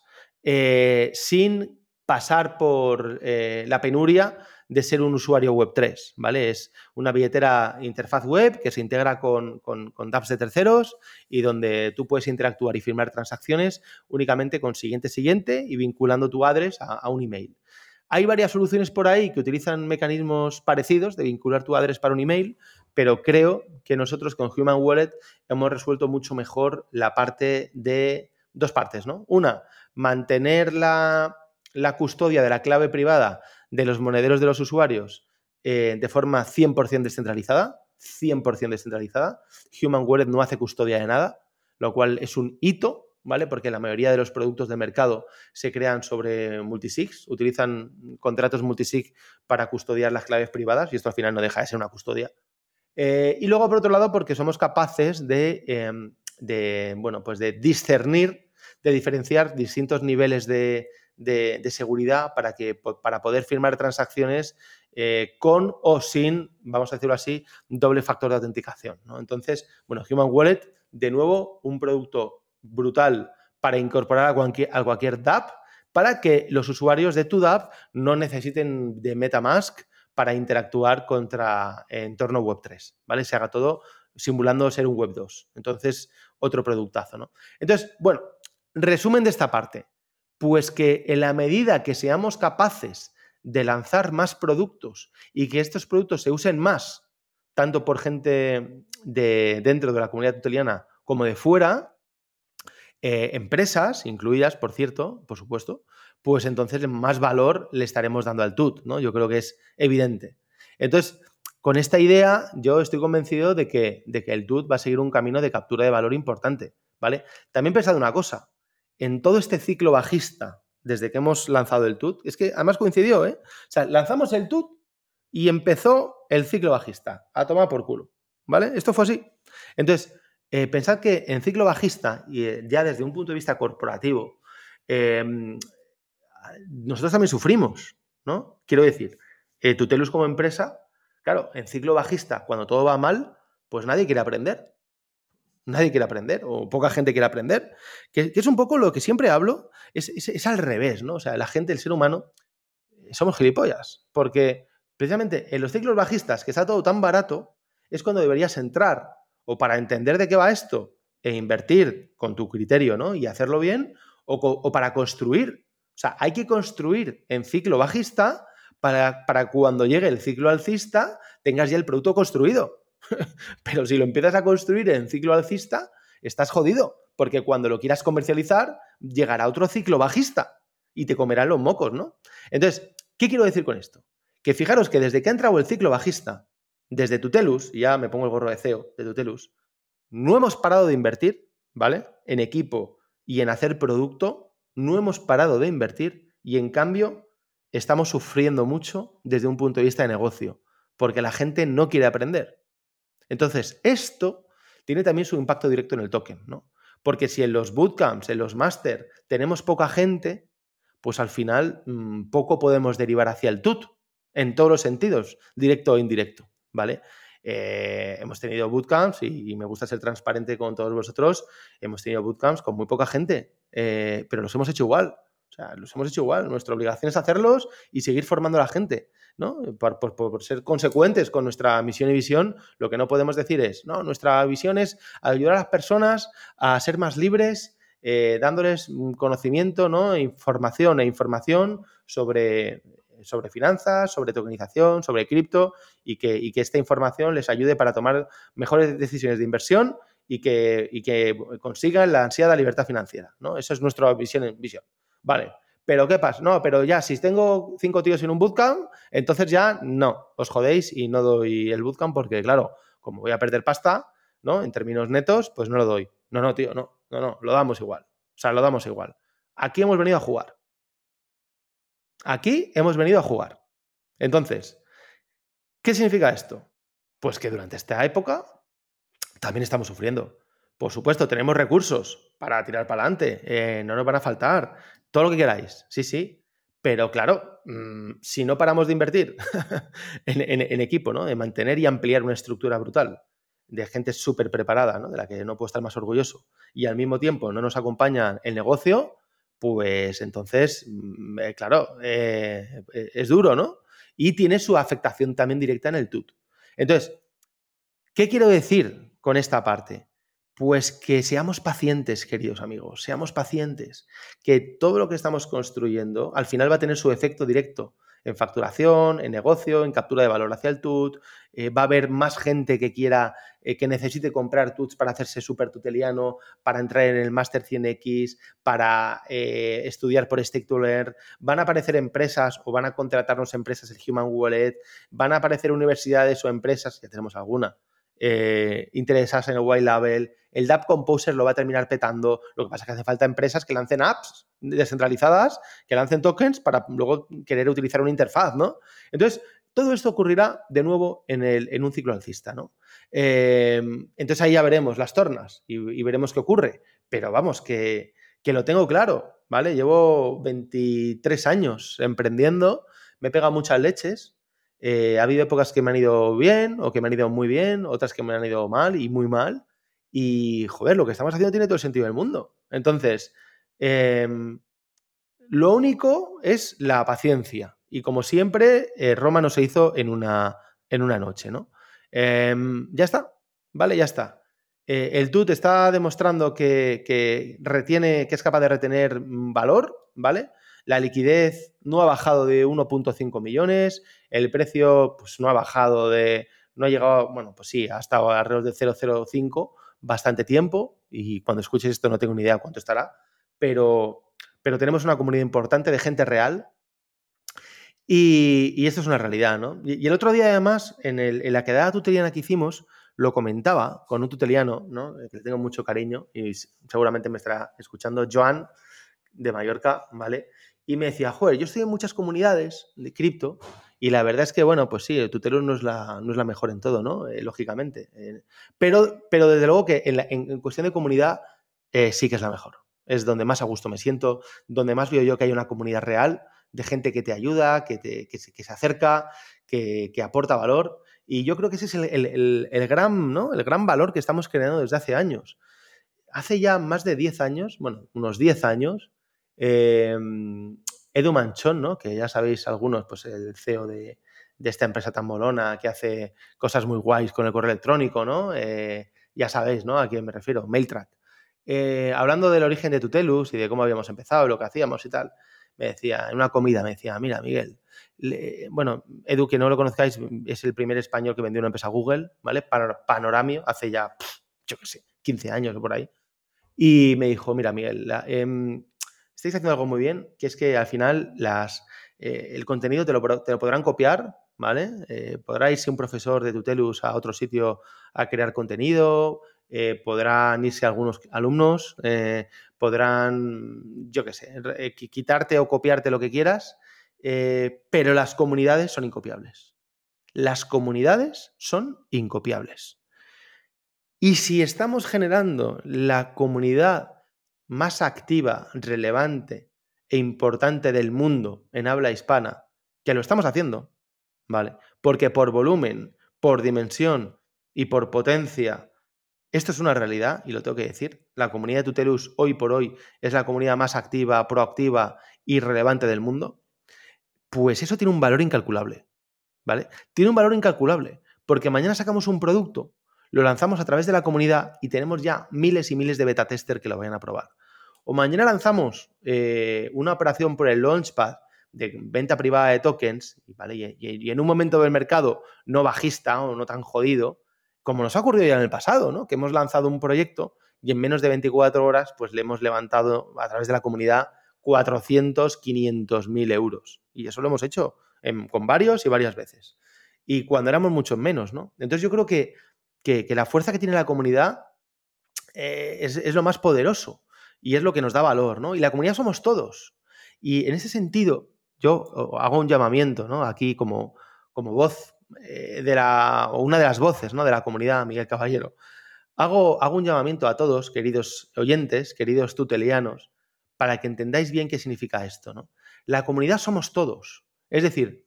eh, sin pasar por eh, la penuria de ser un usuario Web3, ¿vale? Es una billetera interfaz web que se integra con, con, dApps de terceros y donde tú puedes interactuar y firmar transacciones únicamente con siguiente siguiente y vinculando tu address a, a un email. Hay varias soluciones por ahí que utilizan mecanismos parecidos de vincular tu address para un email, pero creo que nosotros con Human Wallet hemos resuelto mucho mejor la parte de dos partes, ¿no? Una, mantener la, custodia de la clave privada de los monederos de los usuarios eh, de forma 100% descentralizada, 100% descentralizada. Human Wallet no hace custodia de nada, lo cual es un hito, ¿vale? Porque la mayoría de los productos de mercado se crean sobre multisigs, utilizan contratos multisig para custodiar las claves privadas y esto al final no deja de ser una custodia eh, y luego, por otro lado, porque somos capaces em, de, bueno, pues de discernir, de diferenciar distintos niveles de, seguridad para, que, para poder firmar transacciones eh, con o sin, vamos a decirlo así, doble factor de autenticación. Entonces, bueno, Human Wallet de nuevo, un producto brutal para incorporar a cualquier, a cualquier DApp para que los usuarios de tu DApp no necesiten de MetaMask para interactuar contra entorno Web3, ¿vale? Se haga todo simulando ser un Web 2. Entonces, otro productazo, ¿no? Entonces, bueno, resumen de esta parte. Pues que en la medida que seamos capaces de lanzar más productos y que estos productos se usen más, tanto por gente de dentro de la comunidad tuteliana como de fuera, eh, empresas, incluidas, por cierto, por supuesto, pues entonces más valor le estaremos dando al TUT, ¿no? Yo creo que es evidente. Entonces, con esta idea, yo estoy convencido de que, de que el TUT va a seguir un camino de captura de valor importante, ¿vale? También pensad una cosa, en todo este ciclo bajista, desde que hemos lanzado el TUT, es que además coincidió, ¿eh? O sea, lanzamos el TUT y empezó el ciclo bajista, a tomar por culo, ¿vale? Esto fue así. Entonces, eh, pensad que en ciclo bajista, y eh, ya desde un punto de vista corporativo, em, nosotros también sufrimos, ¿no? Quiero decir, eh, Tutelus como empresa, claro, en ciclo bajista, cuando todo va mal, pues nadie quiere aprender. Nadie quiere aprender, o poca gente quiere aprender. Que, es un poco lo que siempre hablo, es, es, al revés, ¿no? O sea, la gente, el ser humano, somos gilipollas. Porque precisamente en los ciclos bajistas, que está todo tan barato, es cuando deberías entrar o para entender de qué va esto e invertir con tu criterio ¿no? y hacerlo bien, o, para construir. Sea, hay que construir en ciclo bajista para, para cuando llegue el ciclo alcista tengas ya el producto construido. Pero si lo empiezas a construir en ciclo alcista, estás jodido, porque cuando lo quieras comercializar, llegará otro ciclo bajista y te comerán los mocos, ¿no? Entonces, ¿qué quiero decir con esto? Que fijaros que desde que ha entrado el ciclo bajista desde Tutelus, y ya me pongo el gorro de CEO de Tutelus, no hemos parado de invertir, ¿vale? En equipo y en hacer producto, no hemos parado de invertir y en cambio estamos sufriendo mucho desde un punto de vista de negocio, porque la gente no quiere aprender. Entonces, esto tiene también su impacto directo en el token, ¿no? Porque si en los bootcamps, en los máster, tenemos poca gente, pues al final mm, poco podemos derivar hacia el TUT, en todos los sentidos, directo o indirecto. ¿vale? Eh, hemos tenido bootcamps y, me gusta ser transparente con todos vosotros. Hemos tenido bootcamps con muy poca gente, eh, pero los hemos hecho igual. O sea, los hemos hecho igual. Nuestra obligación es hacerlos y seguir formando a la gente, ¿no? Por, ser consecuentes con nuestra misión y visión, lo que no podemos decir es, no, nuestra visión es ayudar a las personas a ser más libres, eh, dándoles conocimiento, ¿no? Información e información sobre sobre finanzas, sobre tokenización, sobre cripto y que, que, esta información les ayude para tomar mejores decisiones de inversión y que, que consigan la ansiada libertad financiera. ¿no? Esa es nuestra visión. visión. Vale. Pero ¿qué pasa? No, pero ya, si tengo cinco tíos en un bootcamp, entonces ya no, os jodéis y no doy el bootcamp porque, claro, como voy a perder pasta, ¿no? En términos netos, pues no lo doy. No, no, tío, no, no, no, lo damos igual. O sea, lo damos igual. Aquí hemos venido a jugar. Aquí hemos venido a jugar. Entonces, ¿qué significa esto? Pues que durante esta época también estamos sufriendo. Por supuesto, tenemos recursos para tirar para adelante, eh, no nos van a faltar, todo lo que queráis, sí, sí. Pero claro, mm, si no paramos de invertir en, equipo, ¿no? de mantener y ampliar una estructura brutal de gente súper preparada, ¿no? de la que no puedo estar más orgulloso, y al mismo tiempo no nos acompaña el negocio, pues entonces, mm, eh, claro, eh, eh, es duro, ¿no? Y tiene su afectación también directa en el TUT. Entonces, ¿qué quiero decir con esta parte? Pues que seamos pacientes, queridos amigos, seamos pacientes, que todo lo que estamos construyendo al final va a tener su efecto directo en facturación, en negocio, en captura de valor hacia el TUT. Eh, va a haber más gente que quiera, eh, que necesite comprar TUTs para hacerse súper tuteliano, para entrar en el Master 100X, para eh, estudiar por Stake to Learn. Van a aparecer empresas o van a contratarnos empresas el Human Wallet. Van a aparecer universidades o empresas, ya tenemos alguna, interesadas en el White Label. El DApp Composer lo va a terminar petando. Lo que pasa es que hace falta empresas que lancen apps descentralizadas que lancen tokens para luego querer utilizar una interfaz, ¿no? Entonces, todo esto ocurrirá de nuevo en, el, en un ciclo alcista, ¿no? Em, entonces ahí ya veremos las tornas y, veremos qué ocurre. Pero vamos, que, lo tengo claro, ¿vale? Llevo 23 años emprendiendo, me he pegado muchas leches. Eh, ha habido épocas que me han ido bien o que me han ido muy bien, otras que me han ido mal y muy mal. Y, joder, lo que estamos haciendo tiene todo el sentido del mundo. Entonces, em, lo único es la paciencia. Y como siempre, eh, Roma no se hizo en una, en una noche, ¿no? Em, ya está, ¿vale? Ya está. Eh, el TUT está demostrando que, retiene, que es capaz de retener valor, ¿vale? La liquidez no ha bajado de 1.5 millones, el precio pues, no ha bajado de, no ha llegado, bueno, pues sí, ha estado alrededor de 0.05 bastante tiempo y cuando escuches esto no tengo ni idea cuánto estará, pero pero tenemos una comunidad importante de gente real y, esto es una realidad, ¿no? Y, el otro día, además, en, la quedada tuteliana que hicimos, lo comentaba con un tuteliano, ¿no? Que le tengo mucho cariño y seguramente me estará escuchando, Joan, de Mallorca, ¿vale? Y me decía, joder, yo estoy en muchas comunidades de cripto y la verdad es que, bueno, pues sí, el tutelero no es la, no es la mejor en todo, ¿no? Eh, lógicamente. Eh, pero, pero desde luego que en, cuestión de comunidad eh, sí que es la mejor es donde más a gusto me siento, donde más veo yo que hay una comunidad real de gente que te ayuda, que, te, se, acerca, que, aporta valor. Y yo creo que ese es el, gran, ¿no? el gran valor que estamos creando desde hace años. Hace ya más de 10 años, bueno, unos 10 años, em, Edu Manchón, ¿no? que ya sabéis algunos, pues el CEO de, esta empresa tan molona que hace cosas muy guays con el correo electrónico, ¿no? Eh, ya sabéis ¿no? a quién me refiero, Mailtrack. Eh, hablando del origen de Tutelus y de cómo habíamos empezado, lo que hacíamos y tal, me decía, en una comida me decía, mira, Miguel, bueno, Edu, que no lo conozcáis, es el primer español que vendió una empresa Google, ¿vale? Panoramio, hace ya, yo qué sé, 15 años o por ahí. Y me dijo, mira, Miguel, em, estáis haciendo algo muy bien, que es que al final las, eh, el contenido te lo, te lo, podrán copiar, ¿vale? Eh, podrá irse un profesor de Tutelus a otro sitio a crear contenido, eh, podrán irse algunos alumnos, podrán, yo qué sé, quitarte o copiarte lo que quieras, pero las comunidades son incopiables. Las comunidades son incopiables. Y si estamos generando la comunidad más activa, relevante e importante del mundo en habla hispana, que lo estamos haciendo, ¿vale? Porque por volumen, por dimensión y por potencia esto es una realidad y lo tengo que decir. La comunidad de Tutelus hoy por hoy es la comunidad más activa, proactiva y relevante del mundo. Pues eso tiene un valor incalculable. ¿Vale? Tiene un valor incalculable porque mañana sacamos un producto, lo lanzamos a través de la comunidad y tenemos ya miles y miles de beta tester que lo vayan a probar. O mañana lanzamos eh, una operación por el Launchpad de venta privada de tokens, ¿vale? y, y en un momento del mercado no bajista o no tan jodido, como nos ha ocurrido ya en el pasado, ¿no? Que hemos lanzado un proyecto y en menos de 24 horas, pues le hemos levantado a través de la comunidad 400, 500 mil euros. Y eso lo hemos hecho con varios y varias veces. Y cuando éramos mucho menos, ¿no? Entonces yo creo que, la fuerza que tiene la comunidad eh, es, lo más poderoso y es lo que nos da valor, ¿no? Y la comunidad somos todos. Y en ese sentido, yo hago un llamamiento, ¿no? Aquí como, como voz eh, de la, una de las voces ¿no? de la comunidad, Miguel Caballero, hago, hago un llamamiento a todos, queridos oyentes, queridos tutelianos, para que entendáis bien qué significa esto. ¿no? La comunidad somos todos. Es decir,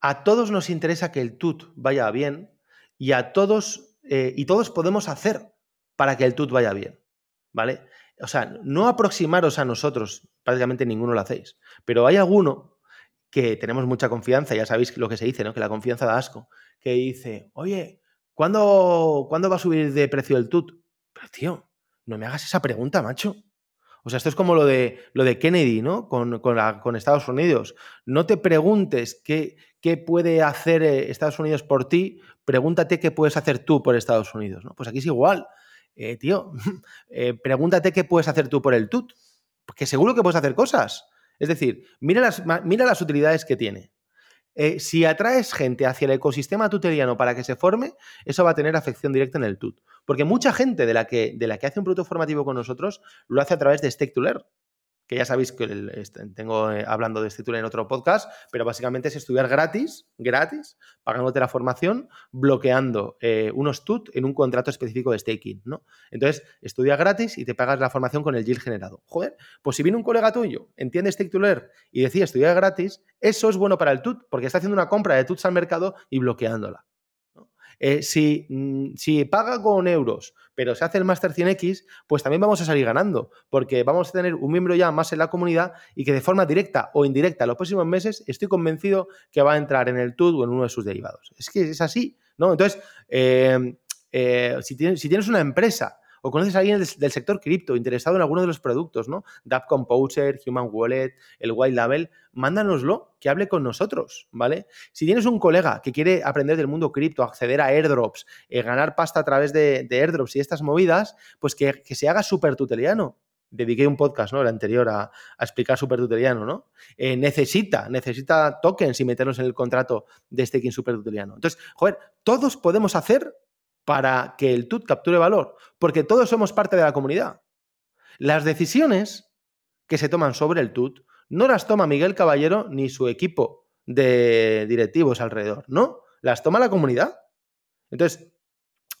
a todos nos interesa que el tut vaya bien y a todos, eh, y todos podemos hacer para que el tut vaya bien. ¿Vale? O sea, no aproximaros a nosotros, prácticamente ninguno lo hacéis, pero hay alguno que tenemos mucha confianza, ya sabéis lo que se dice, ¿no? Que la confianza da asco. Que dice, oye, ¿cuándo, ¿cuándo va a subir de precio el TUT? Pero tío, no me hagas esa pregunta, macho. O sea, esto es como lo de, lo de Kennedy, ¿no? Con, con, Estados Unidos. No te preguntes qué, qué, puede hacer eh, Estados Unidos por ti, pregúntate qué puedes hacer tú por Estados Unidos, ¿no? Pues aquí es igual. Eh, tío, eh, pregúntate qué puedes hacer tú por el TUT. Porque seguro que puedes hacer cosas. Es decir, mira las, mira las utilidades que tiene. Eh, si atraes gente hacia el ecosistema tuteliano para que se forme, eso va a tener afección directa en el tut. Porque mucha gente de la que, de la que hace un producto formativo con nosotros lo hace a través de Stake to Learn que ya sabéis que tengo eh, hablando de este tool en otro podcast, pero básicamente es estudiar gratis, gratis, pagándote la formación, bloqueando eh, unos TUT en un contrato específico de staking, ¿no? Entonces, estudia gratis y te pagas la formación con el yield generado. Joder, pues si viene un colega tuyo, entiende Stake to y decide estudiar gratis, eso es bueno para el TUT, porque está haciendo una compra de TUTs al mercado y bloqueándola. Eh, si, mm, si, paga con euros, pero se hace el Master 100X, pues también vamos a salir ganando, porque vamos a tener un miembro ya más en la comunidad y que de forma directa o indirecta los próximos meses estoy convencido que va a entrar en el TUD o en uno de sus derivados. Es que es así, ¿no? Entonces, eh, eh, si, tienes, si tienes una empresa o conoces a alguien del, sector cripto interesado en alguno de los productos, ¿no? DApp Composer, Human Wallet, el White Label, mándanoslo, que hable con nosotros, ¿vale? Si tienes un colega que quiere aprender del mundo cripto, acceder a airdrops, eh, ganar pasta a través de, airdrops y estas movidas, pues que, se haga súper tuteliano dediqué un podcast, ¿no? El anterior a, explicar super tuteliano, ¿no? Eh, necesita, necesita tokens y meterlos en el contrato de staking super tuteliano. Entonces, joder, todos podemos hacer para que el TUT capture valor, porque todos somos parte de la comunidad. Las decisiones que se toman sobre el TUT no las toma Miguel Caballero ni su equipo de directivos alrededor, no, las toma la comunidad. Entonces,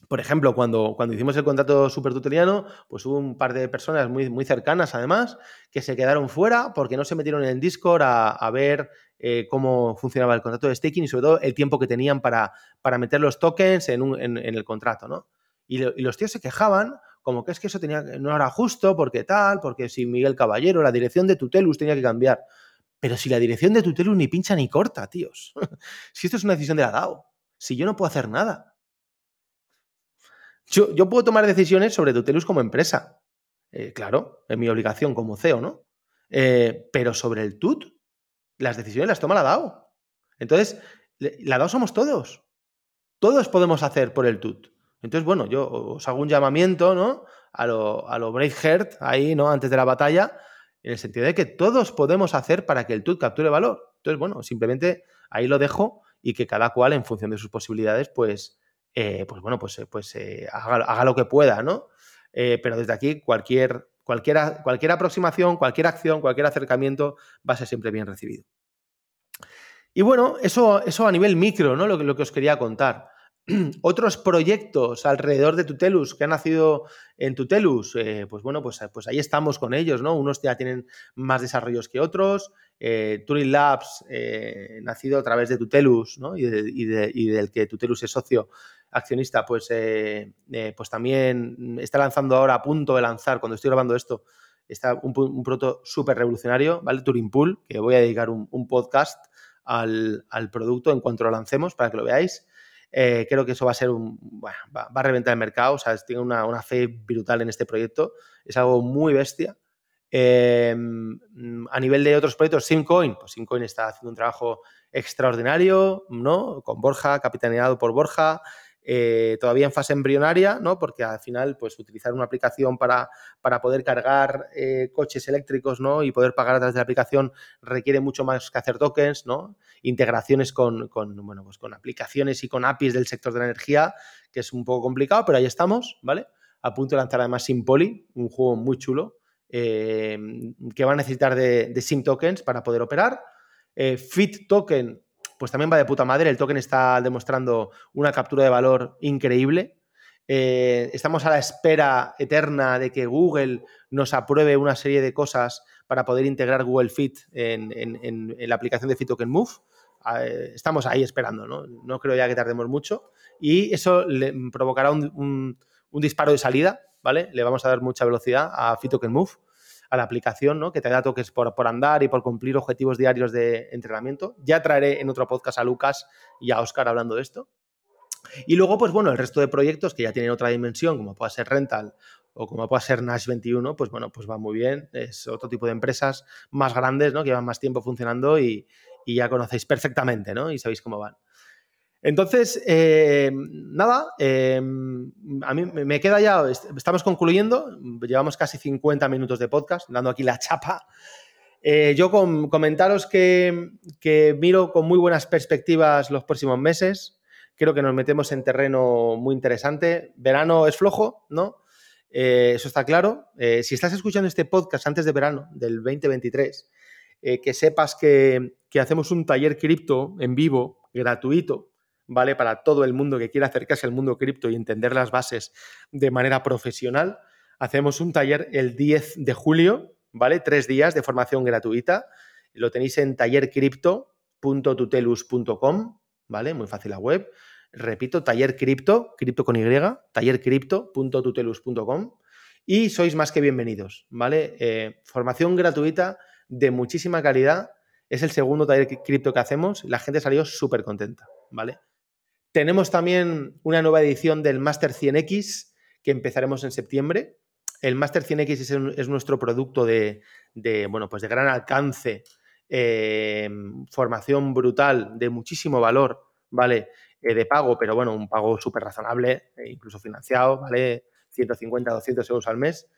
por ejemplo, cuando, cuando hicimos el contrato supertuteliano, pues hubo un par de personas muy, muy cercanas, además, que se quedaron fuera porque no se metieron en el Discord a, ver eh, cómo funcionaba el contrato de staking y sobre todo el tiempo que tenían para, para meter los tokens en, el contrato, ¿no? Y, los tíos se quejaban como que es que eso tenía, no era justo, porque tal, porque si Miguel Caballero, la dirección de Tutelus tenía que cambiar. Pero si la dirección de Tutelus ni pincha ni corta, tíos. si esto es una decisión de la DAO, si yo no puedo hacer nada. Yo, puedo tomar decisiones sobre Tutelus como empresa. Eh, claro, es mi obligación como CEO, ¿no? Eh, pero sobre el TUT, las decisiones las toma la DAO. Entonces, la DAO somos todos. Todos podemos hacer por el TUT. Entonces, bueno, yo os hago un llamamiento, ¿no? A lo, a lo ahí, ¿no? Antes de la batalla, en el sentido de que todos podemos hacer para que el TUT capture valor. Entonces, bueno, simplemente ahí lo dejo y que cada cual, en función de sus posibilidades, pues, eh, pues bueno, pues, eh, pues eh, haga, lo que pueda, ¿no? pero desde aquí cualquier, cualquier, aproximación, cualquier acción, cualquier acercamiento va a ser siempre bien recibido. Y bueno, eso, eso a nivel micro, ¿no? Lo, lo que os quería contar. Otros proyectos alrededor de Tutelus que han nacido en Tutelus, pues bueno, pues, pues ahí estamos con ellos, ¿no? Unos ya tienen más desarrollos que otros. Turing Labs, nacido a través de Tutelus, ¿no? Y, del que Tutelus es socio, accionista, pues, eh, eh, pues también está lanzando ahora, a punto de lanzar, cuando estoy grabando esto, está un, un producto súper revolucionario, ¿vale? Turing Pool, que voy a dedicar un, podcast al, producto en cuanto lo lancemos para que lo veáis. Eh, creo que eso va a ser un. Bueno, va, a reventar el mercado. O sea, tengo una, fe brutal en este proyecto. Es algo muy bestia. Em, a nivel de otros proyectos, Simcoin, pues Simcoin está haciendo un trabajo extraordinario, ¿no? Con Borja, capitaneado por Borja. Eh, todavía en fase embrionaria, ¿no? Porque al final, pues utilizar una aplicación para, para poder cargar eh, coches eléctricos, ¿no? Y poder pagar a través de la aplicación requiere mucho más que hacer tokens, ¿no? Integraciones con, bueno, pues con aplicaciones y con APIs del sector de la energía, que es un poco complicado, pero ahí estamos, ¿vale? A punto de lanzar además Simpoli, un juego muy chulo, eh, que va a necesitar de, de SIM tokens para poder operar. Fit Token pues también va de puta madre. El token está demostrando una captura de valor increíble. Eh, estamos a la espera eterna de que Google nos apruebe una serie de cosas para poder integrar Google Fit en, la aplicación de Fit Token Move. Ah, eh, estamos ahí esperando, ¿no? No creo ya que tardemos mucho. Y eso le provocará un, un disparo de salida, ¿vale? Le vamos a dar mucha velocidad a Fit Token Move a la aplicación, ¿no? que te da toques por, por, andar y por cumplir objetivos diarios de entrenamiento. Ya traeré en otro podcast a Lucas y a Oscar hablando de esto. Y luego, pues bueno, el resto de proyectos que ya tienen otra dimensión, como pueda ser Rental o como pueda ser Nash 21, pues bueno, pues va muy bien. Es otro tipo de empresas más grandes, ¿no? Que llevan más tiempo funcionando y, y ya conocéis perfectamente, ¿no? Y sabéis cómo van. Entonces, eh, nada, eh, a mí me queda ya, estamos concluyendo, llevamos casi 50 minutos de podcast, dando aquí la chapa. Eh, yo comentaros que, miro con muy buenas perspectivas los próximos meses, creo que nos metemos en terreno muy interesante. Verano es flojo, ¿no? eso está claro. si estás escuchando este podcast antes de verano, del 2023, que sepas que, que hacemos un taller cripto en vivo, gratuito, ¿vale? Para todo el mundo que quiera acercarse al mundo cripto y entender las bases de manera profesional. Hacemos un taller el 10 de julio, ¿vale? Tres días de formación gratuita. Lo tenéis en tallercripto.tutelus.com, ¿vale? Muy fácil la web. Repito, taller cripto, cripto con Y, tallercripto.tutelus.com y sois más que bienvenidos, ¿vale? Eh, formación gratuita de muchísima calidad. Es el segundo taller cripto que hacemos. La gente salió súper contenta, ¿vale? Tenemos también una nueva edición del Master 100X que empezaremos en septiembre. El Master 100X es, nuestro producto de, bueno, pues de gran alcance, eh, formación brutal, de muchísimo valor, ¿vale? Eh, de pago, pero bueno, un pago súper razonable, e incluso financiado, ¿vale? 150, 200 euros al mes.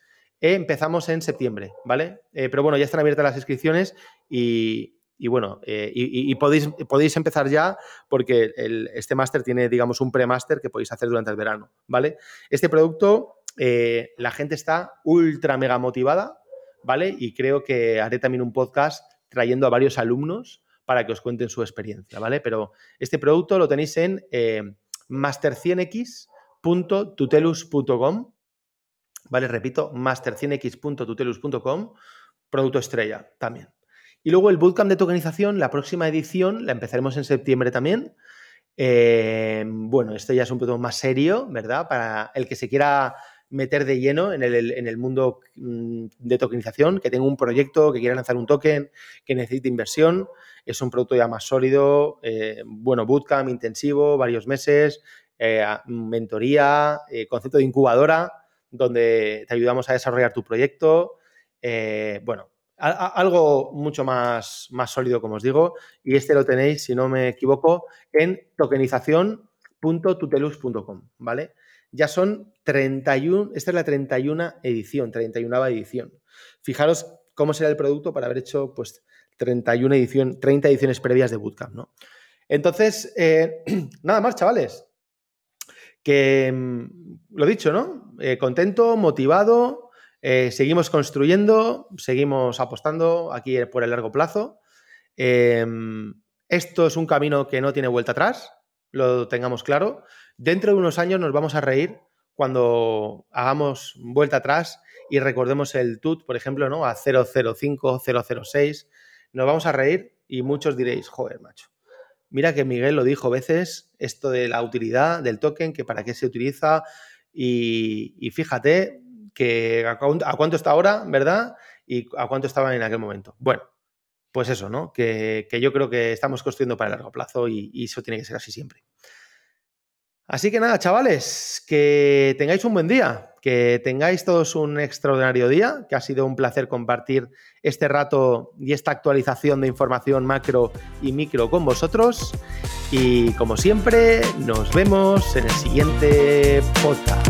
empezamos en septiembre, ¿vale? Eh, pero bueno, ya están abiertas las inscripciones y, bueno, y, podéis, podéis empezar ya porque este máster tiene, digamos, un pre-máster que podéis hacer durante el verano, ¿vale? Este producto eh, la gente está ultra mega motivada, ¿vale? Y creo que haré también un podcast trayendo a varios alumnos para que os cuenten su experiencia, ¿vale? Pero este producto lo tenéis en eh, master100x.tutelus.com, ¿vale? Repito, master100x.tutelus.com, producto estrella también. Y luego el bootcamp de tokenización, la próxima edición, la empezaremos en septiembre también. Eh, bueno, esto ya es un poco más serio, ¿verdad? Para el que se quiera meter de lleno en el, mundo mm, de tokenización, que tenga un proyecto, que quiera lanzar un token, que necesite inversión. Es un producto ya más sólido, eh, bueno, bootcamp intensivo, varios meses, eh, mentoría, concepto de incubadora, donde te ayudamos a desarrollar tu proyecto. bueno, algo mucho más, más sólido, como os digo, y este lo tenéis, si no me equivoco, en tokenización.tutelus.com, ¿vale? ya son 31, esta es la 31 edición, 31 edición. Fijaros cómo será el producto para haber hecho pues 31 edición, 30 ediciones previas de Bootcamp, ¿no? Entonces, eh, nada más, chavales. Que mm, lo dicho, ¿no? Eh, contento, motivado, eh, seguimos construyendo, seguimos apostando aquí por el largo plazo. esto es un camino que no tiene vuelta atrás, lo tengamos claro. Dentro de unos años nos vamos a reír cuando hagamos vuelta atrás y recordemos el TUT, por ejemplo, ¿no? a 005, 006. Nos vamos a reír y muchos diréis, joder, macho. Mira que Miguel lo dijo veces, esto de la utilidad del token, que para qué se utiliza. Y, fíjate que a, cuánto está ahora, ¿verdad? Y a cuánto estaba en aquel momento. Bueno, pues eso, ¿no? Que, yo creo que estamos construyendo para el largo plazo y eso tiene que ser así siempre. Así que nada, chavales, que tengáis un buen día, que tengáis todos un extraordinario día, que ha sido un placer compartir este rato y esta actualización de información macro y micro con vosotros. Y como siempre, nos vemos en el siguiente podcast.